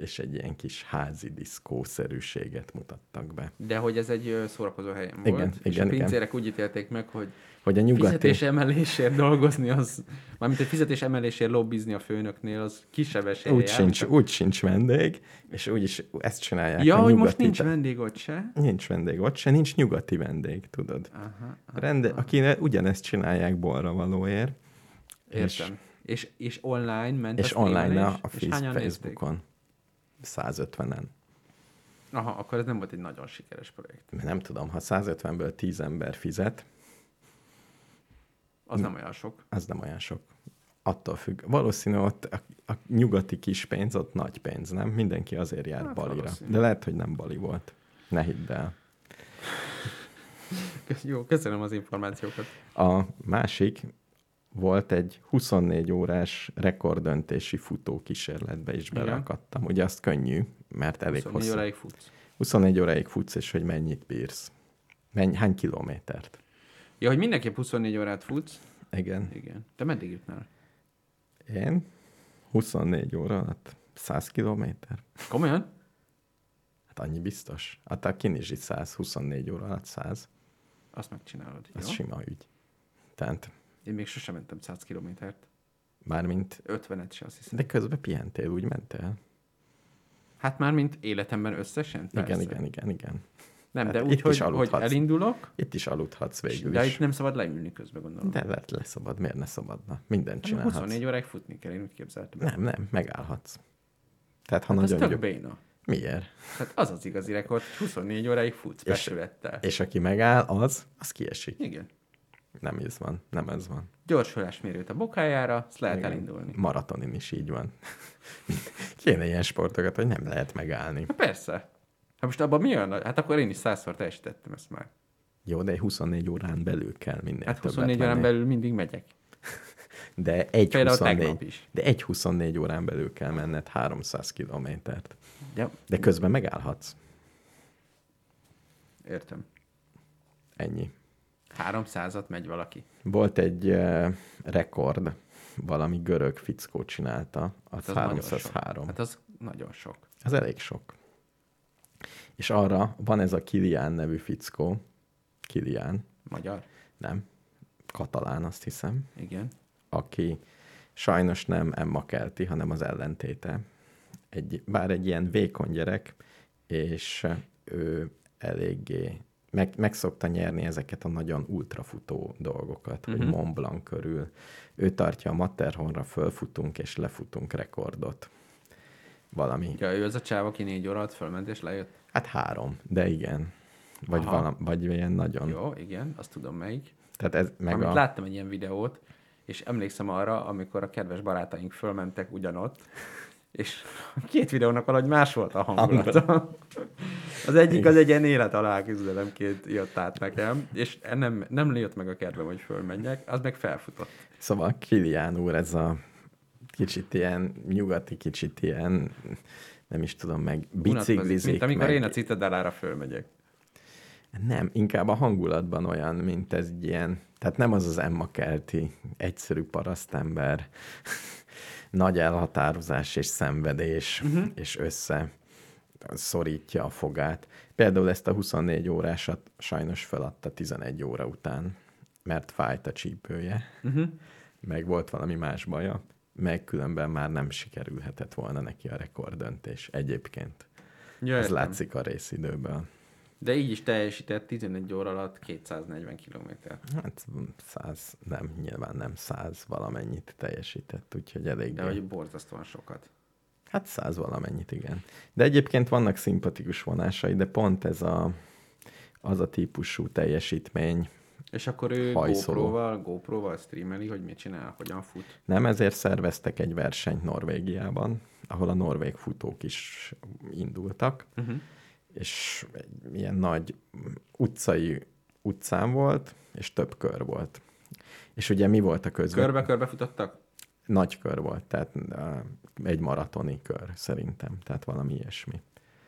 [SPEAKER 1] és egy ilyen kis házi diszkószerűséget mutattak be.
[SPEAKER 2] De hogy ez egy szórakozó helyen volt.
[SPEAKER 1] Igen,
[SPEAKER 2] és
[SPEAKER 1] igen,
[SPEAKER 2] a
[SPEAKER 1] igen.
[SPEAKER 2] pincérek úgy ítélték meg, hogy
[SPEAKER 1] Hogy a nyugati...
[SPEAKER 2] fizetés emelésért dolgozni, az, mármint egy fizetés emelésért lobbizni a főnöknél, az kisebb esélye.
[SPEAKER 1] Úgy sincs, úgy sincs vendég, és úgy is ezt csinálják
[SPEAKER 2] Ja, hogy
[SPEAKER 1] nyugati...
[SPEAKER 2] most nincs vendég ott se.
[SPEAKER 1] Nincs vendég ott se, nincs nyugati vendég, tudod.
[SPEAKER 2] Aha, aha.
[SPEAKER 1] Rende, akire ugyanezt csinálják balra valóért.
[SPEAKER 2] Értem. És, és online ment
[SPEAKER 1] És online a, a
[SPEAKER 2] és hányan nézték?
[SPEAKER 1] Facebookon. 150-en.
[SPEAKER 2] Aha, akkor ez nem volt egy nagyon sikeres projekt.
[SPEAKER 1] Nem tudom, ha 150-ből 10 ember fizet,
[SPEAKER 2] Az nem olyan sok.
[SPEAKER 1] az nem olyan sok. Attól függ. Valószínű ott a, a nyugati kis pénz, ott nagy pénz, nem? Mindenki azért jár
[SPEAKER 2] hát
[SPEAKER 1] Balira.
[SPEAKER 2] valószínű.
[SPEAKER 1] De lehet, hogy nem Bali volt. Ne hidd el.
[SPEAKER 2] Jó, köszönöm az információkat.
[SPEAKER 1] A másik volt egy 24 órás rekorddöntési futó kísérletbe is beleakadtam. Ugye azt könnyű, mert elég
[SPEAKER 2] 24
[SPEAKER 1] hosszú.
[SPEAKER 2] óráig futsz.
[SPEAKER 1] 24 óráig futsz, és hogy mennyit bírsz. Menny, hány kilométert?
[SPEAKER 2] Ja, hogy mindenképp 24 órát futsz.
[SPEAKER 1] Igen.
[SPEAKER 2] Igen. Te meddig jutnál?
[SPEAKER 1] Én 24 óra alatt 100 kilométer.
[SPEAKER 2] Komolyan?
[SPEAKER 1] Hát annyi biztos. Hát a kinizsi 100, 24 óra alatt 100.
[SPEAKER 2] Azt megcsinálod. Jó?
[SPEAKER 1] sima ügy. Tehát
[SPEAKER 2] Én még sosem mentem 100 kilométert.
[SPEAKER 1] mármint,
[SPEAKER 2] 50-et se azt hiszem.
[SPEAKER 1] de közben pihentél, úgy mentél?
[SPEAKER 2] Hát már mint életemben összesen? Persze.
[SPEAKER 1] Igen, igen, igen, igen.
[SPEAKER 2] Nem,
[SPEAKER 1] Hát
[SPEAKER 2] de úgy, hogy, hogy elindulok,
[SPEAKER 1] Itt is aludhatsz végül
[SPEAKER 2] de
[SPEAKER 1] is.
[SPEAKER 2] itt nem szabad leülni közben, gondolom.
[SPEAKER 1] De lehet leszabad, miért ne szabadna? Mindent
[SPEAKER 2] Hát
[SPEAKER 1] csinálhatsz.
[SPEAKER 2] 24 óráig futni kell, én úgy képzeltem.
[SPEAKER 1] Nem, nem, megállhatsz. Tehát ha
[SPEAKER 2] Hát az
[SPEAKER 1] nagyon
[SPEAKER 2] tök
[SPEAKER 1] jó...
[SPEAKER 2] béna.
[SPEAKER 1] Miért?
[SPEAKER 2] Hát az az igazi rekord, hogy 24 óráig futsz
[SPEAKER 1] És-
[SPEAKER 2] besülettel.
[SPEAKER 1] És aki megáll, az, az kiesik.
[SPEAKER 2] Igen.
[SPEAKER 1] Nem ez van, nem ez van.
[SPEAKER 2] Gyors hőlásmérőt a bokájára, azt lehet
[SPEAKER 1] Igen.
[SPEAKER 2] elindulni.
[SPEAKER 1] Maratonin is így van. Kéne ilyen sportokat, hogy nem lehet megállni.
[SPEAKER 2] Hát persze. Hát most abban mi olyan? Hát akkor én is százszor teljesítettem ezt már.
[SPEAKER 1] Jó, de 24 órán belül kell minél
[SPEAKER 2] Hát
[SPEAKER 1] többet
[SPEAKER 2] 24 órán
[SPEAKER 1] menni.
[SPEAKER 2] belül mindig megyek.
[SPEAKER 1] De egy
[SPEAKER 2] Például
[SPEAKER 1] 24,
[SPEAKER 2] tegnap is.
[SPEAKER 1] de egy 24 órán belül kell menned 300 kilométert.
[SPEAKER 2] Ja,
[SPEAKER 1] De közben megállhatsz.
[SPEAKER 2] értem.
[SPEAKER 1] Ennyi.
[SPEAKER 2] 300-at megy valaki.
[SPEAKER 1] Volt egy uh, rekord, valami görög fickó csinálta, az
[SPEAKER 2] Hát az nagyon sok.
[SPEAKER 1] 303.
[SPEAKER 2] Hát az nagyon sok.
[SPEAKER 1] Ez elég sok. És arra van ez a Kilián nevű fickó, Kilián,
[SPEAKER 2] Magyar?
[SPEAKER 1] nem, katalán azt hiszem,
[SPEAKER 2] Igen.
[SPEAKER 1] aki sajnos nem Emma Kelti, hanem az ellentéte. Egy, bár egy ilyen vékony gyerek, és ő eléggé meg, meg szokta nyerni ezeket a nagyon ultrafutó dolgokat, hogy
[SPEAKER 2] Mhm.
[SPEAKER 1] Mont Blanc körül. Ő tartja a Matterhornra, fölfutunk és lefutunk rekordot. Valami.
[SPEAKER 2] Ja, ő az a csáv, aki négy óra alatt fölment és lejött.
[SPEAKER 1] Hát három, de igen. Vagy,
[SPEAKER 2] Aha.
[SPEAKER 1] valam, vagy ilyen nagyon.
[SPEAKER 2] Jó, igen, azt tudom melyik.
[SPEAKER 1] Tehát ez meg
[SPEAKER 2] Amit
[SPEAKER 1] a...
[SPEAKER 2] láttam egy ilyen videót, és emlékszem arra, amikor a kedves barátaink fölmentek ugyanott, és két videónak valahogy más volt a hangulata. Az egyik az egy ilyen élet alá küzdelemként jött át nekem, és nem, nem jött meg a kedvem, hogy fölmenjek, az meg felfutott.
[SPEAKER 1] Szóval Kilián úr, ez a kicsit ilyen nyugati, kicsit ilyen, nem is tudom, meg biciklizik.
[SPEAKER 2] Mint amikor
[SPEAKER 1] meg...
[SPEAKER 2] én a Citadellára fölmegyek.
[SPEAKER 1] Nem, inkább a hangulatban olyan, mint ez ilyen, tehát nem az az Emma Kelti, egyszerű parasztember, nagy elhatározás és szenvedés, uh-huh. és össze szorítja a fogát. Például ezt a 24 órásat sajnos feladta 11 óra után, mert fájt a csípője, uh-huh. meg volt valami más baja, meg különben már nem sikerülhetett volna neki a rekorddöntés egyébként.
[SPEAKER 2] Ja,
[SPEAKER 1] Ez látszik a részidőből.
[SPEAKER 2] De így is teljesített 11 óra alatt 240 kilométer.
[SPEAKER 1] Hát 100, nem, nyilván nem 100 valamennyit teljesített, úgyhogy elég.
[SPEAKER 2] De hogy borzasztóan sokat.
[SPEAKER 1] Hát 100 valamennyit, igen. De egyébként vannak szimpatikus vonásai, de pont ez a, az a típusú teljesítmény,
[SPEAKER 2] És akkor ő
[SPEAKER 1] Hajszoló.
[SPEAKER 2] GoPro-val, GoPro-val streameli, hogy mit csinál, hogyan fut.
[SPEAKER 1] nem ezért szerveztek egy versenyt Norvégiában, ahol a norvég futók is indultak, uh-huh. És egy ilyen nagy utcai utcán volt, és több kör volt. És ugye mi volt a közben?
[SPEAKER 2] Körbe-körbe futottak?
[SPEAKER 1] Nagy kör volt, tehát egy maratoni kör szerintem, tehát valami ilyesmi.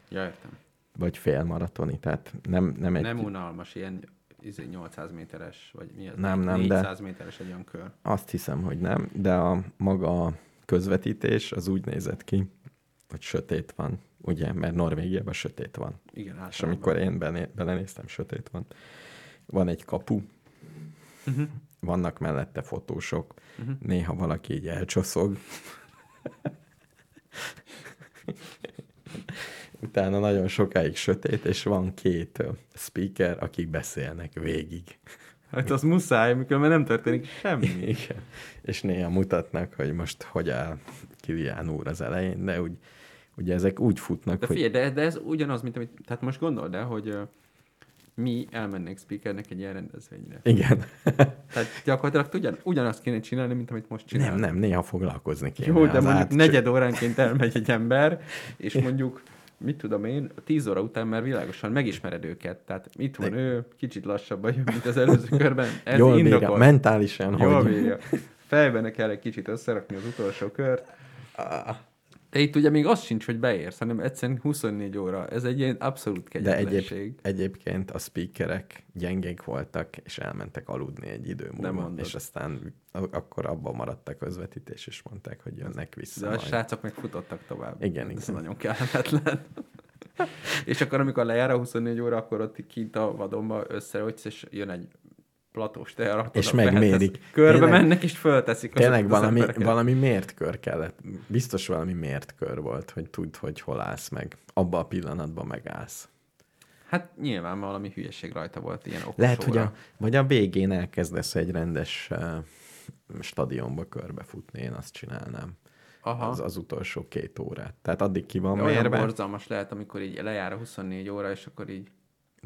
[SPEAKER 2] Ja, értem.
[SPEAKER 1] Vagy fél maratoni, tehát nem, nem egy...
[SPEAKER 2] Nem unalmas, ilyen izé, 800 méteres, vagy mi az?
[SPEAKER 1] Nem, nem, de-
[SPEAKER 2] 400 méteres egy olyan kör.
[SPEAKER 1] Azt hiszem, hogy nem, de a maga közvetítés az úgy nézett ki, hogy sötét van, ugye, mert Norvégiában sötét van.
[SPEAKER 2] Igen,
[SPEAKER 1] És
[SPEAKER 2] általában.
[SPEAKER 1] amikor én bené- belenéztem, sötét van. Van egy kapu, uh-huh. vannak mellette fotósok, uh-huh. néha valaki így elcsoszog. Utána nagyon sokáig sötét, és van két speaker, akik beszélnek végig.
[SPEAKER 2] Hát az muszáj, mikor már nem történik semmi.
[SPEAKER 1] Igen. És néha mutatnak, hogy most hogy áll Kilián úr az elején, de úgy, ugye ezek úgy futnak,
[SPEAKER 2] De
[SPEAKER 1] hogy...
[SPEAKER 2] figyelj, de, de ez ugyanaz, mint amit... Tehát most gondold el, hogy mi elmennénk speakernek egy ilyen rendezvényre.
[SPEAKER 1] Igen.
[SPEAKER 2] Tehát gyakorlatilag ugyan, ugyanazt kéne csinálni, mint amit most csinál.
[SPEAKER 1] nem, nem, néha foglalkozni kéne.
[SPEAKER 2] Jó, de mondjuk
[SPEAKER 1] átcsö-
[SPEAKER 2] negyed óránként elmegy egy ember, és mondjuk, mit tudom én, tíz óra után már világosan megismered őket. Tehát itt van ő, kicsit lassabban jön, mint az előző körben. Ez
[SPEAKER 1] Jól
[SPEAKER 2] indokolt.
[SPEAKER 1] bírja, mentálisan,
[SPEAKER 2] Jól
[SPEAKER 1] hogy...
[SPEAKER 2] bírja. Fejben kell egy kicsit összerakni az utolsó kört. De itt ugye még az sincs, hogy beérsz, hanem egyszerűen 24 óra. Ez egy ilyen abszolút
[SPEAKER 1] De
[SPEAKER 2] kegyetlenség.
[SPEAKER 1] egyéb, egyébként a speakerek gyengék voltak, és elmentek aludni egy idő múlva, és aztán a- akkor abban maradt a közvetítés, és mondták, hogy jönnek vissza
[SPEAKER 2] De a
[SPEAKER 1] majd.
[SPEAKER 2] srácok meg futottak tovább.
[SPEAKER 1] Igen,
[SPEAKER 2] Ez
[SPEAKER 1] igen.
[SPEAKER 2] nagyon kellemetlen. és akkor, amikor lejár a 24 óra, akkor ott kint a vadonba összerogysz, és jön egy platós teher,
[SPEAKER 1] És megmérik.
[SPEAKER 2] Körbe
[SPEAKER 1] Tényleg-
[SPEAKER 2] mennek, és fölteszik
[SPEAKER 1] Tényleg valami, valami mért kör kellett, biztos valami mért kör volt, hogy tudd, hogy hol állsz meg. Abba a pillanatban megállsz.
[SPEAKER 2] Hát nyilván valami hülyeség rajta volt, ilyen okos
[SPEAKER 1] Lehet, hogy a, vagy a végén elkezdesz egy rendes uh, stadionba körbefutni, én azt csinálnám.
[SPEAKER 2] Aha.
[SPEAKER 1] Az, az utolsó két órát. Tehát addig ki van
[SPEAKER 2] Olyan
[SPEAKER 1] mérve,
[SPEAKER 2] borzalmas lehet, amikor így lejár a 24 óra, és akkor így...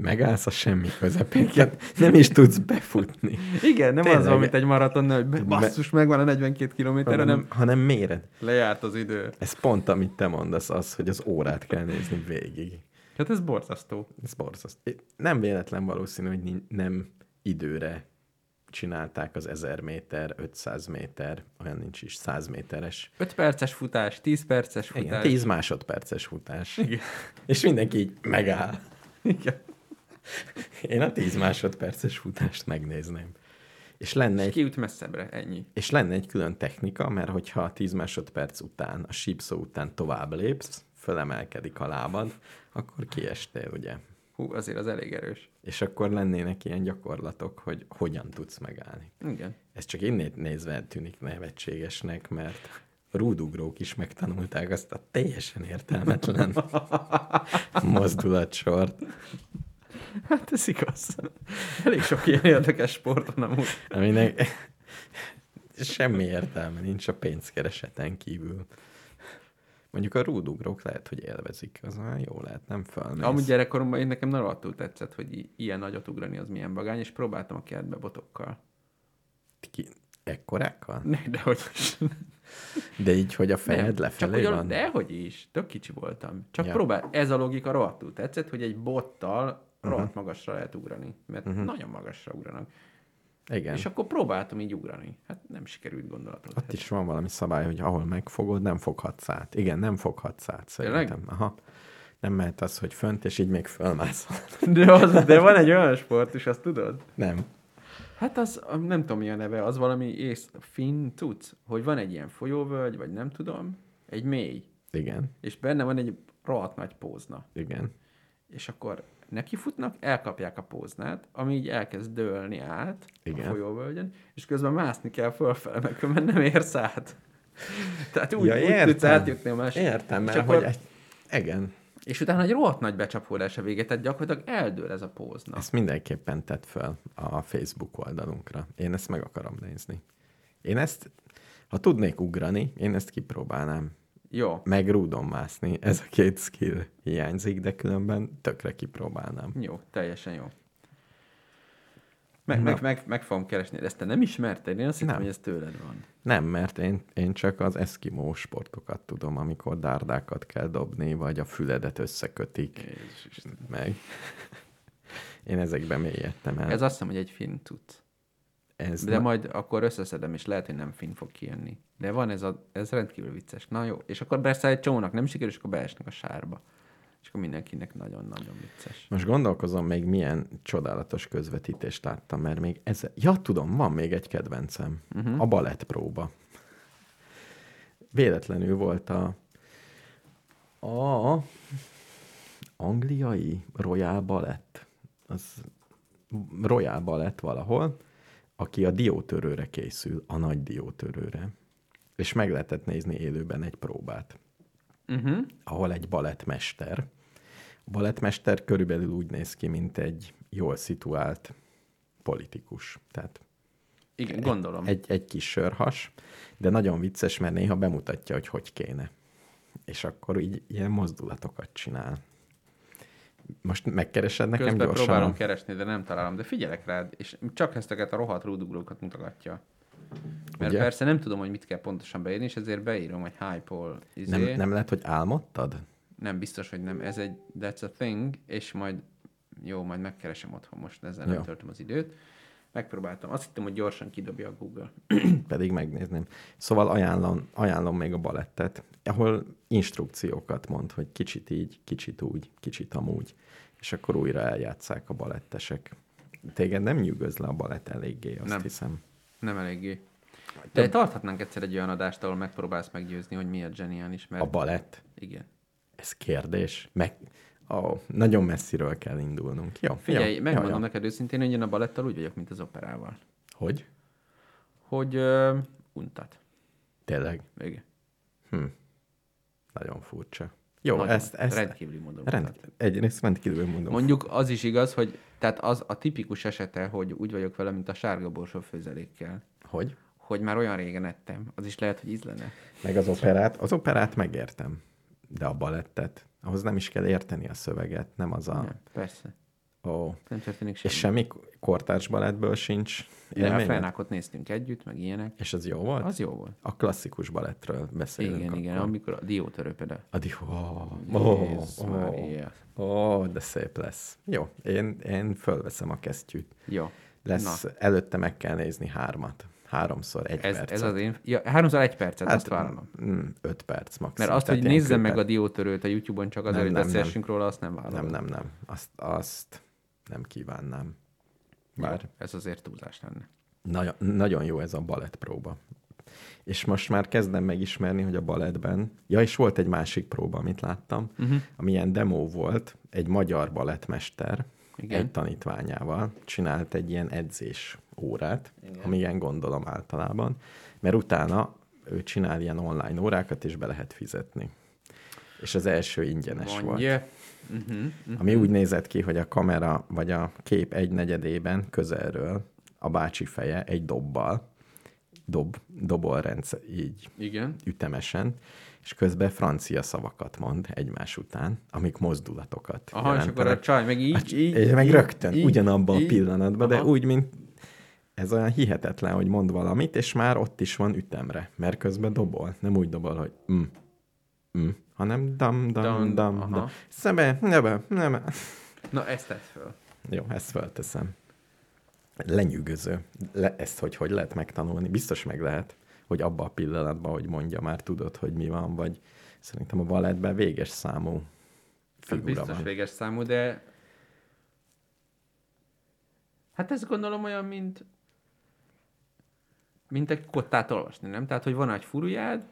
[SPEAKER 1] megállsz a semmi közepén, nem is tudsz befutni.
[SPEAKER 2] Igen, nem
[SPEAKER 1] Tényleg.
[SPEAKER 2] az van, mint egy maraton, hogy basszus, megvan a 42 kilométer, hanem
[SPEAKER 1] hanem, méred.
[SPEAKER 2] lejárt az idő.
[SPEAKER 1] Ez pont, amit te mondasz, az, hogy az órát kell nézni végig.
[SPEAKER 2] Hát ez borzasztó.
[SPEAKER 1] Ez borzasztó. Nem véletlen valószínű, hogy nem időre csinálták az 1000 méter, 500 méter, olyan nincs is, 100 méteres.
[SPEAKER 2] 5 perces futás, 10 perces futás.
[SPEAKER 1] Igen, 10 másodperces futás. Igen. És mindenki így megáll.
[SPEAKER 2] Igen.
[SPEAKER 1] Én a 10 másodperces futást megnézném. És lenne
[SPEAKER 2] És
[SPEAKER 1] egy
[SPEAKER 2] kiút messzebbre, ennyi.
[SPEAKER 1] És lenne egy külön technika, mert hogyha a 10 másodperc után, a sípszó után tovább lépsz, fölemelkedik a lábad, akkor kiestél, ugye?
[SPEAKER 2] Hú, azért az elég erős.
[SPEAKER 1] És akkor lennének ilyen gyakorlatok, hogy hogyan tudsz megállni.
[SPEAKER 2] Igen.
[SPEAKER 1] Ez csak innét nézve tűnik nevetségesnek, mert rúdugrók is megtanulták azt a teljesen értelmetlen mozdulatsort.
[SPEAKER 2] Hát ez igaz. Elég sok ilyen érdekes sport van amúgy.
[SPEAKER 1] Aminek semmi értelme nincs a pénzkereseten kívül. Mondjuk a rúdugrók lehet, hogy élvezik, az már jó lehet, nem felmész.
[SPEAKER 2] Amúgy gyerekkoromban én nekem nagyon tetszett, hogy ilyen nagyot ugrani az milyen vagány, és próbáltam a kertbe botokkal.
[SPEAKER 1] Ki, ekkorákkal?
[SPEAKER 2] Ne, de hogy.
[SPEAKER 1] De így, hogy a fejed
[SPEAKER 2] csak
[SPEAKER 1] lefelé
[SPEAKER 2] ugyan,
[SPEAKER 1] van?
[SPEAKER 2] dehogy is, tök kicsi voltam. Csak
[SPEAKER 1] ja.
[SPEAKER 2] próbál, ez a logika rohadtul tetszett, hogy egy bottal rohadt magasra lehet ugrani, mert nagyon magasra ugranak.
[SPEAKER 1] Igen.
[SPEAKER 2] És akkor próbáltam így ugrani. Hát nem sikerült gondolatot.
[SPEAKER 1] Ott is van valami szabály, hogy ahol megfogod, nem foghatsz át. Igen, nem foghatsz át,
[SPEAKER 2] Tényleg?
[SPEAKER 1] szerintem. Aha. Nem mehet az, hogy fönt, és így még fölmászol.
[SPEAKER 2] De, az, de van egy olyan sport is, azt tudod?
[SPEAKER 1] Nem.
[SPEAKER 2] Hát az, nem tudom mi a neve, az valami ész, finn tudsz, hogy van egy ilyen folyóvölgy, vagy nem tudom, egy mély,
[SPEAKER 1] Igen.
[SPEAKER 2] és benne van egy rohadt nagy pózna.
[SPEAKER 1] Igen.
[SPEAKER 2] És akkor nekifutnak, elkapják a póznát, ami így elkezd dőlni át
[SPEAKER 1] Igen.
[SPEAKER 2] a folyóvölgyen, és közben mászni kell fölfele, mert különben nem érsz át. Tehát úgy,
[SPEAKER 1] Ja,
[SPEAKER 2] úgy tudsz
[SPEAKER 1] értem.
[SPEAKER 2] átjutni a másik.
[SPEAKER 1] Értem, mert
[SPEAKER 2] akkor,
[SPEAKER 1] hogy egy... Igen.
[SPEAKER 2] és utána egy rohadt nagy becsapódás a vége, tehát gyakorlatilag eldől ez a pózna.
[SPEAKER 1] Ezt mindenképpen tett fel a Facebook oldalunkra. Én ezt meg akarom nézni. Én ezt, ha tudnék ugrani, én ezt kipróbálnám.
[SPEAKER 2] Jó,
[SPEAKER 1] Meg rúdon mászni. Ez a két skill hiányzik, de különben tökre kipróbálnám.
[SPEAKER 2] Jó, teljesen jó. Meg,
[SPEAKER 1] Na.
[SPEAKER 2] meg, meg, meg fogom keresni, ezt te nem ismerted? Én azt hittem, hogy ez tőled van.
[SPEAKER 1] Nem, mert én, én csak az eszkimó sportokat tudom, amikor dárdákat kell dobni, vagy a füledet összekötik
[SPEAKER 2] Jézus
[SPEAKER 1] meg. Én ezekben mélyedtem el.
[SPEAKER 2] Ez azt hiszem, hogy egy finn tudsz.
[SPEAKER 1] Ez
[SPEAKER 2] De
[SPEAKER 1] na-
[SPEAKER 2] majd akkor összeszedem, és lehet, hogy nem finn fog kijönni. De van ez, a, ez rendkívül vicces. Na jó. És akkor persze egy csónak nem sikerül, és akkor beesnek a sárba. És akkor mindenkinek nagyon-nagyon vicces.
[SPEAKER 1] Most gondolkozom még milyen csodálatos közvetítést láttam, mert még ez... Ja, tudom, van még egy kedvencem. Uh-huh. A balett próba. Véletlenül volt a... A angliai Royal Ballet. Az Royal Ballet valahol, aki a diótörőre készül, a nagy diótörőre. És meg lehetett nézni élőben egy próbát
[SPEAKER 2] Uh-huh.
[SPEAKER 1] ahol egy balettmester. A balettmester körülbelül úgy néz ki, mint egy jól szituált politikus. Tehát
[SPEAKER 2] Igen, gondolom.
[SPEAKER 1] egy, egy kis sörhas, de nagyon vicces, mert néha bemutatja, hogy hogy kéne. És akkor így ilyen mozdulatokat csinál. Most megkeresed nekem
[SPEAKER 2] Közben
[SPEAKER 1] gyorsan?
[SPEAKER 2] próbálom keresni, de nem találom. De figyelek rád, és csak ezteket a rohadt rúduglókat mutogatja. Mert
[SPEAKER 1] Ugye?
[SPEAKER 2] persze nem tudom, hogy mit kell pontosan beírni, és ezért beírom, hogy hypol. Izé.
[SPEAKER 1] nem, nem lehet, hogy álmodtad?
[SPEAKER 2] nem biztos, hogy nem. Ez egy that's a thing, és majd jó, majd megkeresem otthon most, ezzel nem töltöm az időt. Megpróbáltam. Azt hittem, hogy gyorsan kidobja a Google.
[SPEAKER 1] Pedig megnézném. Szóval ajánlom, ajánlom még a balettet, ahol instrukciókat mond, hogy kicsit így, kicsit úgy, kicsit amúgy, és akkor újra eljátszák a balettesek. Téged nem nyűgöz le a balett eléggé, azt
[SPEAKER 2] Nem.
[SPEAKER 1] hiszem.
[SPEAKER 2] Nem eléggé. De tarthatnánk egyszer egy olyan adást, ahol megpróbálsz meggyőzni, hogy miért zseniális, mert
[SPEAKER 1] A balett,
[SPEAKER 2] igen.
[SPEAKER 1] ez kérdés. Meg, ó, nagyon messziről kell indulnunk. Jó,
[SPEAKER 2] Figyelj,
[SPEAKER 1] jó,
[SPEAKER 2] megmondom
[SPEAKER 1] jó, jó.
[SPEAKER 2] neked őszintén, hogy én a balettal úgy vagyok, mint az operával.
[SPEAKER 1] Hogy?
[SPEAKER 2] Hogy uh, untat.
[SPEAKER 1] Tényleg?
[SPEAKER 2] Igen.
[SPEAKER 1] Hm. Nagyon furcsa. Jó,
[SPEAKER 2] Nagyon.
[SPEAKER 1] ezt, ezt
[SPEAKER 2] Rendkívüli módon
[SPEAKER 1] rend,
[SPEAKER 2] untat.
[SPEAKER 1] egyrészt rendkívül mondom.
[SPEAKER 2] Mondjuk az is igaz, hogy tehát az a tipikus esete, hogy úgy vagyok vele, mint a sárga borsó főzelékkel,
[SPEAKER 1] Hogy?
[SPEAKER 2] hogy már olyan régen ettem, az is lehet, hogy ízlene.
[SPEAKER 1] Meg az operát, az operát megértem, de a balettet, ahhoz nem is kell érteni a szöveget, nem az a...
[SPEAKER 2] Ja, persze.
[SPEAKER 1] Ó.
[SPEAKER 2] Nem történik semmi.
[SPEAKER 1] És semmi kortárs balettből sincs
[SPEAKER 2] De a
[SPEAKER 1] élményed?
[SPEAKER 2] felnákot néztünk együtt, meg ilyenek.
[SPEAKER 1] És az jó volt?
[SPEAKER 2] Az jó volt.
[SPEAKER 1] A klasszikus balettről beszélünk
[SPEAKER 2] Igen, igen,
[SPEAKER 1] akkor.
[SPEAKER 2] amikor a diótörő például.
[SPEAKER 1] A di- ó, ó,
[SPEAKER 2] Mária.
[SPEAKER 1] ó, de szép lesz. Jó, én, én fölveszem a kesztyűt.
[SPEAKER 2] Jó.
[SPEAKER 1] Lesz,
[SPEAKER 2] Na.
[SPEAKER 1] előtte meg kell nézni hármat. Háromszor egy
[SPEAKER 2] Ez,
[SPEAKER 1] percet.
[SPEAKER 2] ez az én... Ja, háromszor egy percet, hát, azt vállalom.
[SPEAKER 1] mm, öt perc maximum.
[SPEAKER 2] Mert azt, hogy nézzem meg a diótörőt a YouTube-on csak azért, hogy beszélsünk róla, azt nem vállalom.
[SPEAKER 1] Nem, nem, nem. Azt, azt nem kívánnám. Bár
[SPEAKER 2] Jó, ez azért túlzás lenne.
[SPEAKER 1] nagyon, nagyon jó ez a balett próba. És most már kezdem megismerni, hogy a balettben... Ja, és volt egy másik próba, amit láttam, uh-huh. ami ilyen demo volt, egy magyar balettmester
[SPEAKER 2] Igen.
[SPEAKER 1] egy tanítványával csinált egy ilyen edzés órát, Igen. ami ilyen gondolom általában, mert utána ő csinál ilyen online órákat, és be lehet fizetni. És az első ingyenes volt.
[SPEAKER 2] Mondja. Uh-huh.
[SPEAKER 1] Ami úgy nézett ki, hogy a kamera vagy a kép egy negyedében közelről a bácsi feje egy dobbal, dob, dobol rendszer, így
[SPEAKER 2] Igen.
[SPEAKER 1] ütemesen, és közben francia szavakat mond egymás után, amik mozdulatokat
[SPEAKER 2] Aha, és akkor a
[SPEAKER 1] jelentenek.
[SPEAKER 2] csaj meg így,
[SPEAKER 1] Hát,
[SPEAKER 2] így,
[SPEAKER 1] és meg
[SPEAKER 2] így,
[SPEAKER 1] rögtön,
[SPEAKER 2] így,
[SPEAKER 1] ugyanabban a
[SPEAKER 2] így.
[SPEAKER 1] pillanatban, de
[SPEAKER 2] Aha.
[SPEAKER 1] úgy, mint ez olyan hihetetlen, hogy mond valamit, és már ott is van ütemre, mert közben dobol. Nem úgy dobol, hogy mm, mm, hanem dam, dam,
[SPEAKER 2] Dam,
[SPEAKER 1] dam,
[SPEAKER 2] aha.
[SPEAKER 1] dam. Szebe, nebe, nebe.
[SPEAKER 2] Na, ezt tett föl.
[SPEAKER 1] Jó, ezt felteszem. Lenyűgöző. Le, ezt hogy, hogy lehet megtanulni? Biztos meg lehet, hogy abba a pillanatban, hogy mondja, már tudod, hogy mi van, vagy szerintem a balettben véges számú
[SPEAKER 2] Hát
[SPEAKER 1] figura
[SPEAKER 2] biztos
[SPEAKER 1] van.
[SPEAKER 2] véges számú, de hát ez gondolom olyan, mint mint egy kottát olvasni, nem? Tehát, hogy van egy furujád,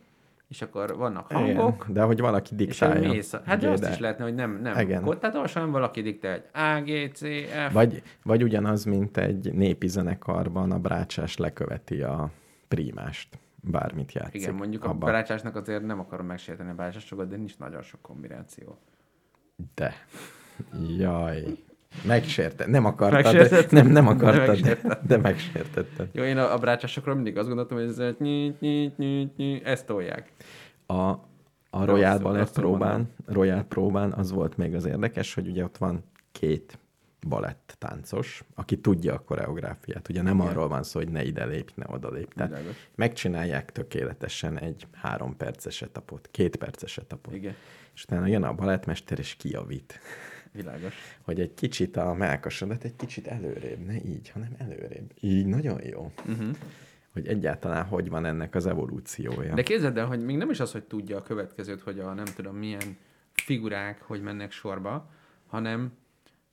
[SPEAKER 2] és akkor vannak hangok,
[SPEAKER 1] Igen, de hogy valaki
[SPEAKER 2] és
[SPEAKER 1] diktálja.
[SPEAKER 2] mész. a- Hát de azt is lehetne, hogy nem, nem
[SPEAKER 1] Igen.
[SPEAKER 2] kottát olvas, hanem valaki diktál, hogy A, G, C, F.
[SPEAKER 1] Vagy, vagy ugyanaz, mint egy népi zenekarban a brácsás leköveti a prímást, bármit játszik.
[SPEAKER 2] Igen, mondjuk a
[SPEAKER 1] abba.
[SPEAKER 2] barácsásnak azért nem akarom megsérteni a barácsásokat, de nincs nagyon sok kombináció.
[SPEAKER 1] De. Jaj. Megsérte. Nem akartad.
[SPEAKER 2] Megsértetted?
[SPEAKER 1] Nem, nem
[SPEAKER 2] De
[SPEAKER 1] akartad, de,
[SPEAKER 2] megsértetted.
[SPEAKER 1] de megsértetted.
[SPEAKER 2] Jó, én a, a brácsásokról mindig azt gondoltam, hogy ez egy nyi, nyi, nyi, nyi, ezt tolják.
[SPEAKER 1] A, a Royal Ballet próbán, Royal próbán az volt még az érdekes, hogy ugye ott van két balett táncos, aki tudja a koreográfiát. Ugye nem
[SPEAKER 2] Igen.
[SPEAKER 1] arról van szó, hogy ne ide lépj, ne oda lépj. Tehát megcsinálják tökéletesen egy három perces etapot, két perces etapot.
[SPEAKER 2] Igen,
[SPEAKER 1] És utána jön a balettmester és kijavít,
[SPEAKER 2] világos.
[SPEAKER 1] hogy egy kicsit a melkasodat egy kicsit előrébb, ne így, hanem előrébb. Így nagyon jó.
[SPEAKER 2] Uh-huh.
[SPEAKER 1] Hogy egyáltalán hogy van ennek az evolúciója.
[SPEAKER 2] De képzeld el, hogy még nem is az, hogy tudja a következőt, hogy a nem tudom milyen figurák, hogy mennek sorba, hanem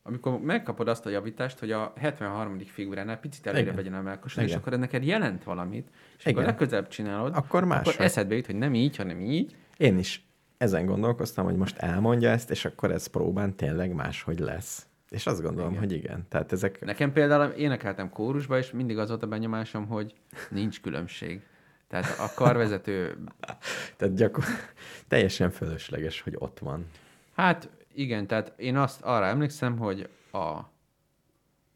[SPEAKER 2] amikor megkapod azt a javítást, hogy a 73. figuránál picit előre
[SPEAKER 1] Igen.
[SPEAKER 2] legyen a melkasod, és akkor ez neked jelent valamit, és akkor
[SPEAKER 1] Igen.
[SPEAKER 2] legközelebb csinálod,
[SPEAKER 1] Akkor máshogy.
[SPEAKER 2] akkor eszedbe jut, hogy nem így, hanem így,
[SPEAKER 1] Én is ezen gondolkoztam, hogy most elmondja ezt, és akkor ez próbán tényleg máshogy lesz. És azt gondolom, igen. hogy igen. Tehát ezek...
[SPEAKER 2] Nekem például énekeltem kórusba, és mindig az volt a benyomásom, hogy nincs különbség. Tehát a karvezető,
[SPEAKER 1] Tehát gyakor... teljesen fölösleges, hogy ott van.
[SPEAKER 2] hát igen, tehát én azt arra emlékszem, hogy a,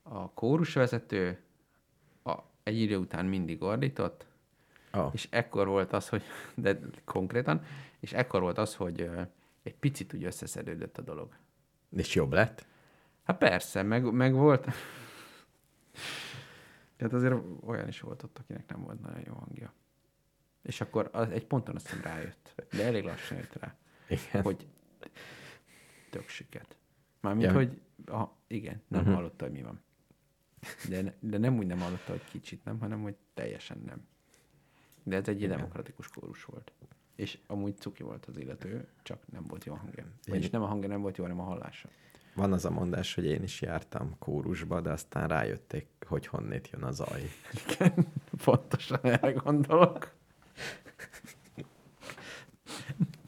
[SPEAKER 2] a kórusvezető a, egy idő után mindig ordított,
[SPEAKER 1] Oh.
[SPEAKER 2] és ekkor volt az, hogy, de konkrétan, és ekkor volt az, hogy egy picit úgy összeszedődött a dolog.
[SPEAKER 1] És jobb lett?
[SPEAKER 2] Hát persze, meg, meg volt. Tehát azért olyan is volt ott, akinek nem volt nagyon jó hangja. És akkor az, egy ponton azt hiszem rájött, de elég lassan jött rá,
[SPEAKER 1] Igen.
[SPEAKER 2] hogy tök süket. Mármint,
[SPEAKER 1] Ja.
[SPEAKER 2] hogy a, igen, nem uh-huh. hallotta, hogy mi van. De, ne- de nem úgy nem hallotta, hogy kicsit nem, hanem hogy teljesen nem. De ez egy
[SPEAKER 1] Igen.
[SPEAKER 2] demokratikus kórus volt. És amúgy cuki volt az illető, csak nem volt jó a hangja. Vagyis nem a hangja nem volt jó, hanem a hallása.
[SPEAKER 1] Van az a mondás, hogy én is jártam kórusba, de aztán rájötték, hogy honnét jön a zaj.
[SPEAKER 2] Igen, pontosan erre gondolok.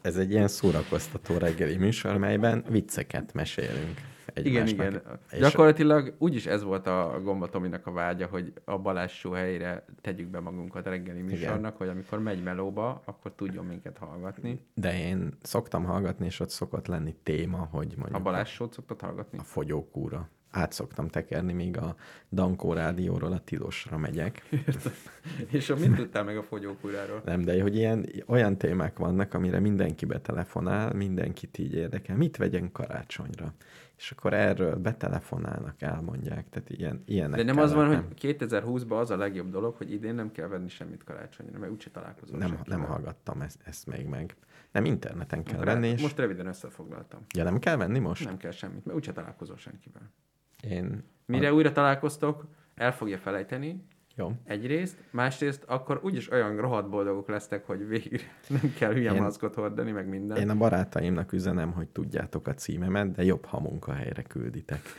[SPEAKER 1] Ez egy ilyen szórakoztató reggeli műsor, melyben vicceket mesélünk
[SPEAKER 2] Igen, igen.
[SPEAKER 1] És
[SPEAKER 2] Gyakorlatilag úgyis ez volt a Gomba Tominak a vágya, hogy a Balázs helyére tegyük be magunkat a reggeli műsornak, hogy amikor megy melóba, akkor tudjon minket hallgatni.
[SPEAKER 1] De én szoktam hallgatni, és ott szokott lenni téma, hogy mondjuk
[SPEAKER 2] A Balázs sót szoktad hallgatni?
[SPEAKER 1] a fogyókúra. Át szoktam tekerni, míg a Dankó rádióról a Tilosra megyek.
[SPEAKER 2] És a mit tudtál meg a fogyókúráról?
[SPEAKER 1] Nem, de hogy ilyen, olyan témák vannak, amire mindenki betelefonál, mindenkit így érdekel. Mit vegyen karácsonyra? És akkor erről betelefonálnak, elmondják. Tehát ilyen, ilyenek
[SPEAKER 2] De nem az van,
[SPEAKER 1] kellenek.
[SPEAKER 2] hogy 2020-ban az a legjobb dolog, hogy idén nem kell venni semmit karácsonyra, mert úgyse találkozol
[SPEAKER 1] Nem,
[SPEAKER 2] senkivel.
[SPEAKER 1] nem hallgattam ezt, ezt még meg. Nem, interneten kell
[SPEAKER 2] Akkor
[SPEAKER 1] venni, és...
[SPEAKER 2] Most röviden összefoglaltam.
[SPEAKER 1] Ja, nem kell venni most?
[SPEAKER 2] Nem kell semmit, mert úgyse találkozol senkivel.
[SPEAKER 1] Én...
[SPEAKER 2] Mire újra találkoztok, el fogja felejteni,
[SPEAKER 1] Jó.
[SPEAKER 2] egyrészt, másrészt akkor úgyis olyan rohadt boldogok lesztek, hogy végre nem kell hülye
[SPEAKER 1] Én-
[SPEAKER 2] maszkot hordani, meg minden.
[SPEAKER 1] Én a barátaimnak üzenem, hogy tudjátok a címemet, de jobb, ha munkahelyre külditek.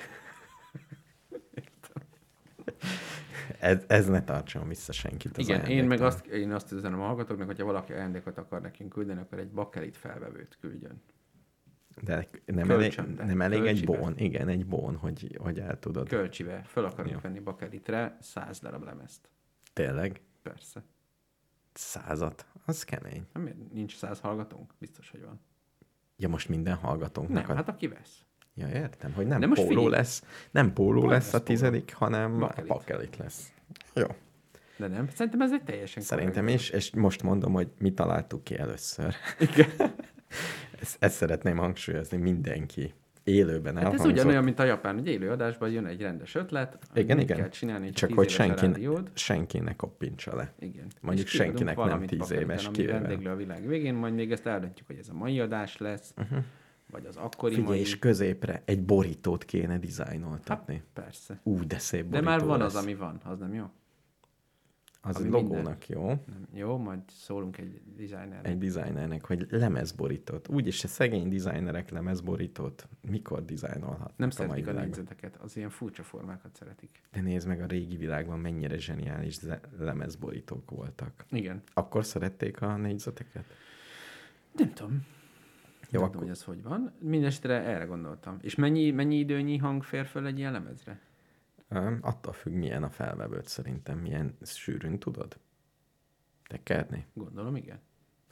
[SPEAKER 1] ez, ez ne tartson vissza senkit az
[SPEAKER 2] Igen, én meg azt, én azt üzenem a hallgatóknak, hogyha valaki ajándékot akar nekünk küldeni, akkor egy bakelit felvevőt küldjön.
[SPEAKER 1] De nem elég, nem elég egy bón, igen, egy bón, hogy, hogy el tudod.
[SPEAKER 2] Kölcsibe, föl akarunk
[SPEAKER 1] Jó.
[SPEAKER 2] venni bakelitre 100 darab lemezt.
[SPEAKER 1] Tényleg?
[SPEAKER 2] Persze.
[SPEAKER 1] Százat? Az kemény.
[SPEAKER 2] Nem, miért nincs 100 hallgatónk? Biztos, hogy van.
[SPEAKER 1] Ja, most minden hallgatónknak.
[SPEAKER 2] Nem,
[SPEAKER 1] a...
[SPEAKER 2] hát aki vesz.
[SPEAKER 1] Ja, értem, hogy nem póló
[SPEAKER 2] figyelj.
[SPEAKER 1] lesz, nem póló
[SPEAKER 2] Majd
[SPEAKER 1] lesz
[SPEAKER 2] lesz
[SPEAKER 1] a
[SPEAKER 2] póló.
[SPEAKER 1] tizedik, hanem
[SPEAKER 2] Bakelit.
[SPEAKER 1] bakelit lesz. Jó.
[SPEAKER 2] De nem, szerintem ez egy teljesen
[SPEAKER 1] Szerintem is, és most mondom, hogy mi találtuk ki először. ezt, ezt szeretném hangsúlyozni mindenki. Élőben
[SPEAKER 2] Hát ez
[SPEAKER 1] elhangzott.
[SPEAKER 2] ugyanolyan, mint a japán, hogy élő adásban jön egy rendes ötlet,
[SPEAKER 1] igen, igen.
[SPEAKER 2] kell csinálni,
[SPEAKER 1] Csak hogy senki,
[SPEAKER 2] rádiód.
[SPEAKER 1] senki ne koppintsa le.
[SPEAKER 2] Igen.
[SPEAKER 1] Mondjuk
[SPEAKER 2] És
[SPEAKER 1] senkinek nem tíz éves kivéve.
[SPEAKER 2] vendéglő a világ végén, majd még ezt eldöntjük, hogy ez a mai adás lesz, uh-huh. vagy az akkori
[SPEAKER 1] Figyelj,
[SPEAKER 2] mai.
[SPEAKER 1] és középre egy borítót kéne dizájnoltatni.
[SPEAKER 2] Persze.
[SPEAKER 1] Ú, de szép
[SPEAKER 2] De
[SPEAKER 1] borító
[SPEAKER 2] már van
[SPEAKER 1] lesz.
[SPEAKER 2] az, ami van, az nem jó?
[SPEAKER 1] Az egy logónak jó.
[SPEAKER 2] Nem. Jó, majd szólunk egy designernek.
[SPEAKER 1] Egy designernek, hogy lemezborítót. Úgyis a szegény designerek lemezborítót mikor dizájnolhatnak
[SPEAKER 2] Nem
[SPEAKER 1] a
[SPEAKER 2] szeretik a
[SPEAKER 1] világban?
[SPEAKER 2] négyzeteket, az ilyen furcsa formákat szeretik.
[SPEAKER 1] De nézd meg, a régi világban mennyire zseniális lemezborítók voltak.
[SPEAKER 2] Igen.
[SPEAKER 1] Akkor szerették a négyzeteket?
[SPEAKER 2] Nem tudom.
[SPEAKER 1] Jó,
[SPEAKER 2] nem
[SPEAKER 1] akkor
[SPEAKER 2] tudom, hogy ez hogy van. Mindenesetre erre gondoltam. És mennyi, mennyi időnyi hang fér föl egy ilyen lemezre?
[SPEAKER 1] Attól függ, milyen a felvevőt szerintem, milyen sűrűn tudod tekerni.
[SPEAKER 2] Gondolom, igen.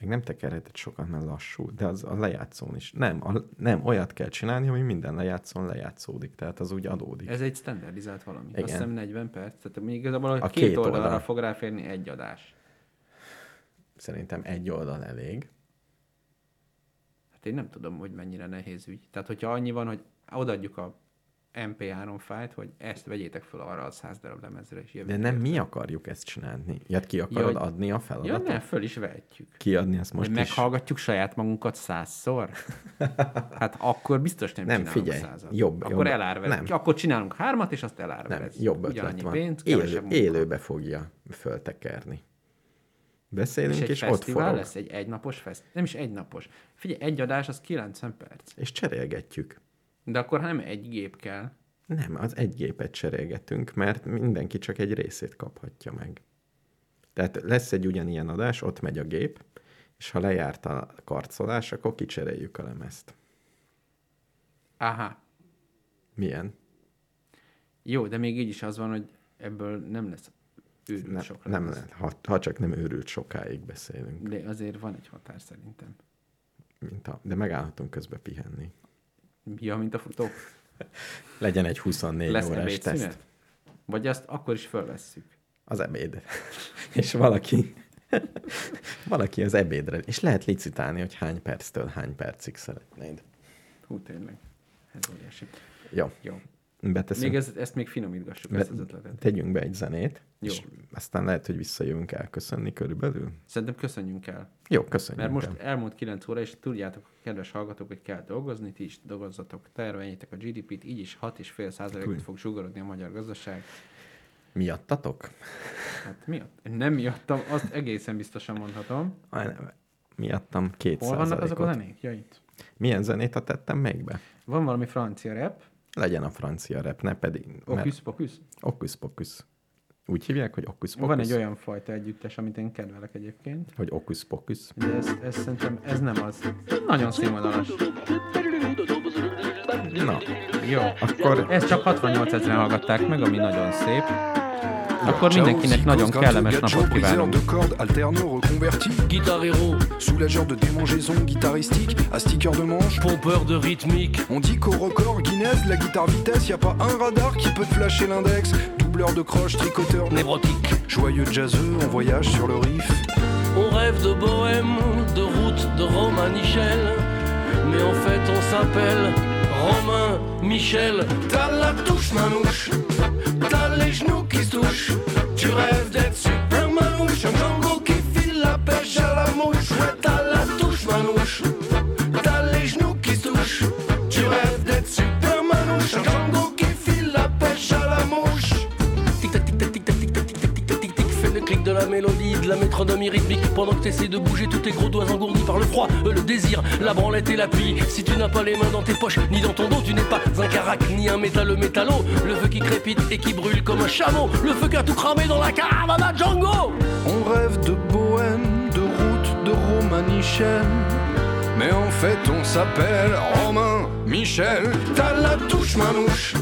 [SPEAKER 1] Meg nem tekerheted sokat, mert lassú, de az a lejátszón is. Nem, a, nem, olyat kell csinálni, ami minden lejátszón lejátszódik, tehát az úgy adódik.
[SPEAKER 2] Ez egy standardizált valami.
[SPEAKER 1] Igen.
[SPEAKER 2] Azt hiszem 40 perc. Tehát még igazából a,
[SPEAKER 1] A
[SPEAKER 2] két,
[SPEAKER 1] két
[SPEAKER 2] két oldalra
[SPEAKER 1] oldal.
[SPEAKER 2] fog ráférni egy adás.
[SPEAKER 1] Szerintem egy oldal elég.
[SPEAKER 2] Hát én nem tudom, hogy mennyire nehéz ügy. Tehát, hogyha annyi van, hogy odaadjuk a MP3 fájlt, hogy ezt vegyétek fel arra a 100 darab lemezre, és jövő
[SPEAKER 1] De nem mi akarjuk ezt csinálni. Ja, ki akarod
[SPEAKER 2] Ja,
[SPEAKER 1] adni a
[SPEAKER 2] Ja,
[SPEAKER 1] feladatot?
[SPEAKER 2] ne, föl is vehetjük.
[SPEAKER 1] Kiadni ezt most
[SPEAKER 2] Most
[SPEAKER 1] is?
[SPEAKER 2] meghallgatjuk saját magunkat százszor? Hát akkor biztos nem,
[SPEAKER 1] Nem,
[SPEAKER 2] csinálunk
[SPEAKER 1] figyelj,
[SPEAKER 2] százat.
[SPEAKER 1] jobb-
[SPEAKER 2] Akkor
[SPEAKER 1] jobb- nem.
[SPEAKER 2] Akkor csinálunk hármat, és azt elárverez.
[SPEAKER 1] Nem, jobb ötlet van.
[SPEAKER 2] pénz,
[SPEAKER 1] Élő, élőbe fogja föltekerni. Beszélünk,
[SPEAKER 2] És
[SPEAKER 1] és, ott forog.
[SPEAKER 2] lesz, egy egynapos fest. Nem is egynapos. Figyelj, egy adás az 90 perc.
[SPEAKER 1] És cserélgetjük.
[SPEAKER 2] De akkor nem egy gép kell.
[SPEAKER 1] Nem, az egy gépet cserélgetünk, mert mindenki csak egy részét kaphatja meg. Tehát lesz egy ugyanilyen adás, ott megy a gép, és ha lejárt a karcolás, akkor kicseréljük a lemezt.
[SPEAKER 2] Aha.
[SPEAKER 1] Milyen?
[SPEAKER 2] Jó, de még így is az van, hogy ebből nem lesz őrült
[SPEAKER 1] Nem,
[SPEAKER 2] sok
[SPEAKER 1] nem
[SPEAKER 2] lesz.
[SPEAKER 1] ha, ha csak nem őrült sokáig beszélünk.
[SPEAKER 2] De azért van egy határ szerintem.
[SPEAKER 1] Mint a, de megállhatunk közben pihenni.
[SPEAKER 2] Ja, mint a futó.
[SPEAKER 1] Legyen egy 24
[SPEAKER 2] Lesz
[SPEAKER 1] órás teszt.
[SPEAKER 2] ebédszünet? Vagy azt akkor is fölvesszük.
[SPEAKER 1] Az ebéd. és valaki, valaki az ebédre. És lehet licitálni, hogy hány perctől hány percig szeretnéd.
[SPEAKER 2] Hú, tényleg. Ez óriási.
[SPEAKER 1] Jó.
[SPEAKER 2] Jó.
[SPEAKER 1] Beteszünk.
[SPEAKER 2] Még ez, ezt még finomítgassuk,
[SPEAKER 1] Be,
[SPEAKER 2] ezt az ötletet.
[SPEAKER 1] tegyünk be egy zenét,
[SPEAKER 2] Jó.
[SPEAKER 1] és aztán lehet, hogy visszajövünk elköszönni körülbelül.
[SPEAKER 2] Szerintem köszönjünk el.
[SPEAKER 1] Jó, köszönjük.
[SPEAKER 2] Mert most
[SPEAKER 1] el.
[SPEAKER 2] elmúlt 9 óra, és tudjátok, kedves hallgatók, hogy kell dolgozni, ti is dolgozzatok, terveljétek a GDP-t, így is 6,5 százalékot fog zsugorodni a magyar gazdaság.
[SPEAKER 1] Miattatok?
[SPEAKER 2] Hát miatt? Nem miattam, azt egészen biztosan mondhatom.
[SPEAKER 1] Miattam két
[SPEAKER 2] Hol vannak azok a zenék? Ja, itt.
[SPEAKER 1] Milyen zenét tettem még be?
[SPEAKER 2] Van valami francia rap,
[SPEAKER 1] Legyen a francia rep, ne pedig...
[SPEAKER 2] Okus Pokus.
[SPEAKER 1] Okus Pokus. Úgy hívják, hogy Okus Pokus?
[SPEAKER 2] Van egy olyan fajta együttes, amit én kedvelek egyébként.
[SPEAKER 1] Hogy Okus Pokus.
[SPEAKER 2] De ez, ez szerintem ez nem az. Nagyon színvonalas.
[SPEAKER 1] Na,
[SPEAKER 2] Jó.
[SPEAKER 1] akkor
[SPEAKER 2] Ezt csak 68 ezeren hallgatták meg, ami nagyon szép. Akkor mindenkinek nagyon kellemes napot kívánunk.
[SPEAKER 3] de cordes alternant reconverti.
[SPEAKER 4] Guitar Hero,
[SPEAKER 3] Soulageur de démangeaisons guitaristique à sticker de manche.
[SPEAKER 4] pompeur de rythmique.
[SPEAKER 3] On dit qu'au record Guinness, de la guitare vitesse, y a pas un radar qui peut te flasher l'index. Doubleur de croche, tricoteur
[SPEAKER 4] Névrotique.
[SPEAKER 3] Joyeux jazzeux en voyage sur le riff.
[SPEAKER 4] On rêve de bohème, de route, de Rome à Nichel. Mais en fait, on s'appelle Romain Michel. T'as la touche manouche, t'as les genoux qui se. Tu rêves d'être super manouche, un Django qui file la pêche à la mouche. Ouais, t'as la touche manouche, t'as les genoux qui se. Tu rêves d'être super manouche, un Django qui file la pêche à la mouche. Tic tac tic tac tic tac tic tac tic tac tic tac tic Fais le clic de la mélodie, de la métronomie rythmique Pendant que t'essaies de bouger tous tes gros doigts engourdis par le froid euh, Le désir, la branlette et la pluie Si tu n'as pas les mains dans tes poches, ni dans ton dos Tu n'es pas un carac, ni un métalleux métallo. Le feu qui crépite et qui brûle comme un chameau. Le feu qui a tout cramé dans la caravane Django.
[SPEAKER 3] On rêve de bohème, de route, de Nichel. Mais en fait, on s'appelle Romain Michel.
[SPEAKER 4] T'as la touche manouche,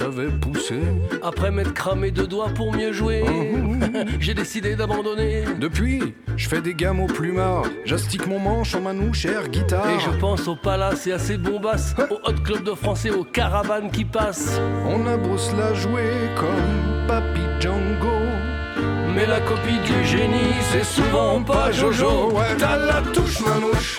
[SPEAKER 3] avait poussé.
[SPEAKER 4] Après m'être cramé deux doigts pour mieux jouer, j'ai décidé d'abandonner.
[SPEAKER 3] Depuis, je fais des gammes au plumard, j'astique mon manche en manouche air guitare.
[SPEAKER 4] Et je pense au palace et à ses bombasses, au hot club de français, aux caravanes qui passent.
[SPEAKER 3] On a beau se la jouer comme Papy Django.
[SPEAKER 4] Mais la copie du génie, c'est souvent pas Jojo.
[SPEAKER 3] Ouais.
[SPEAKER 4] T'as la touche manouche,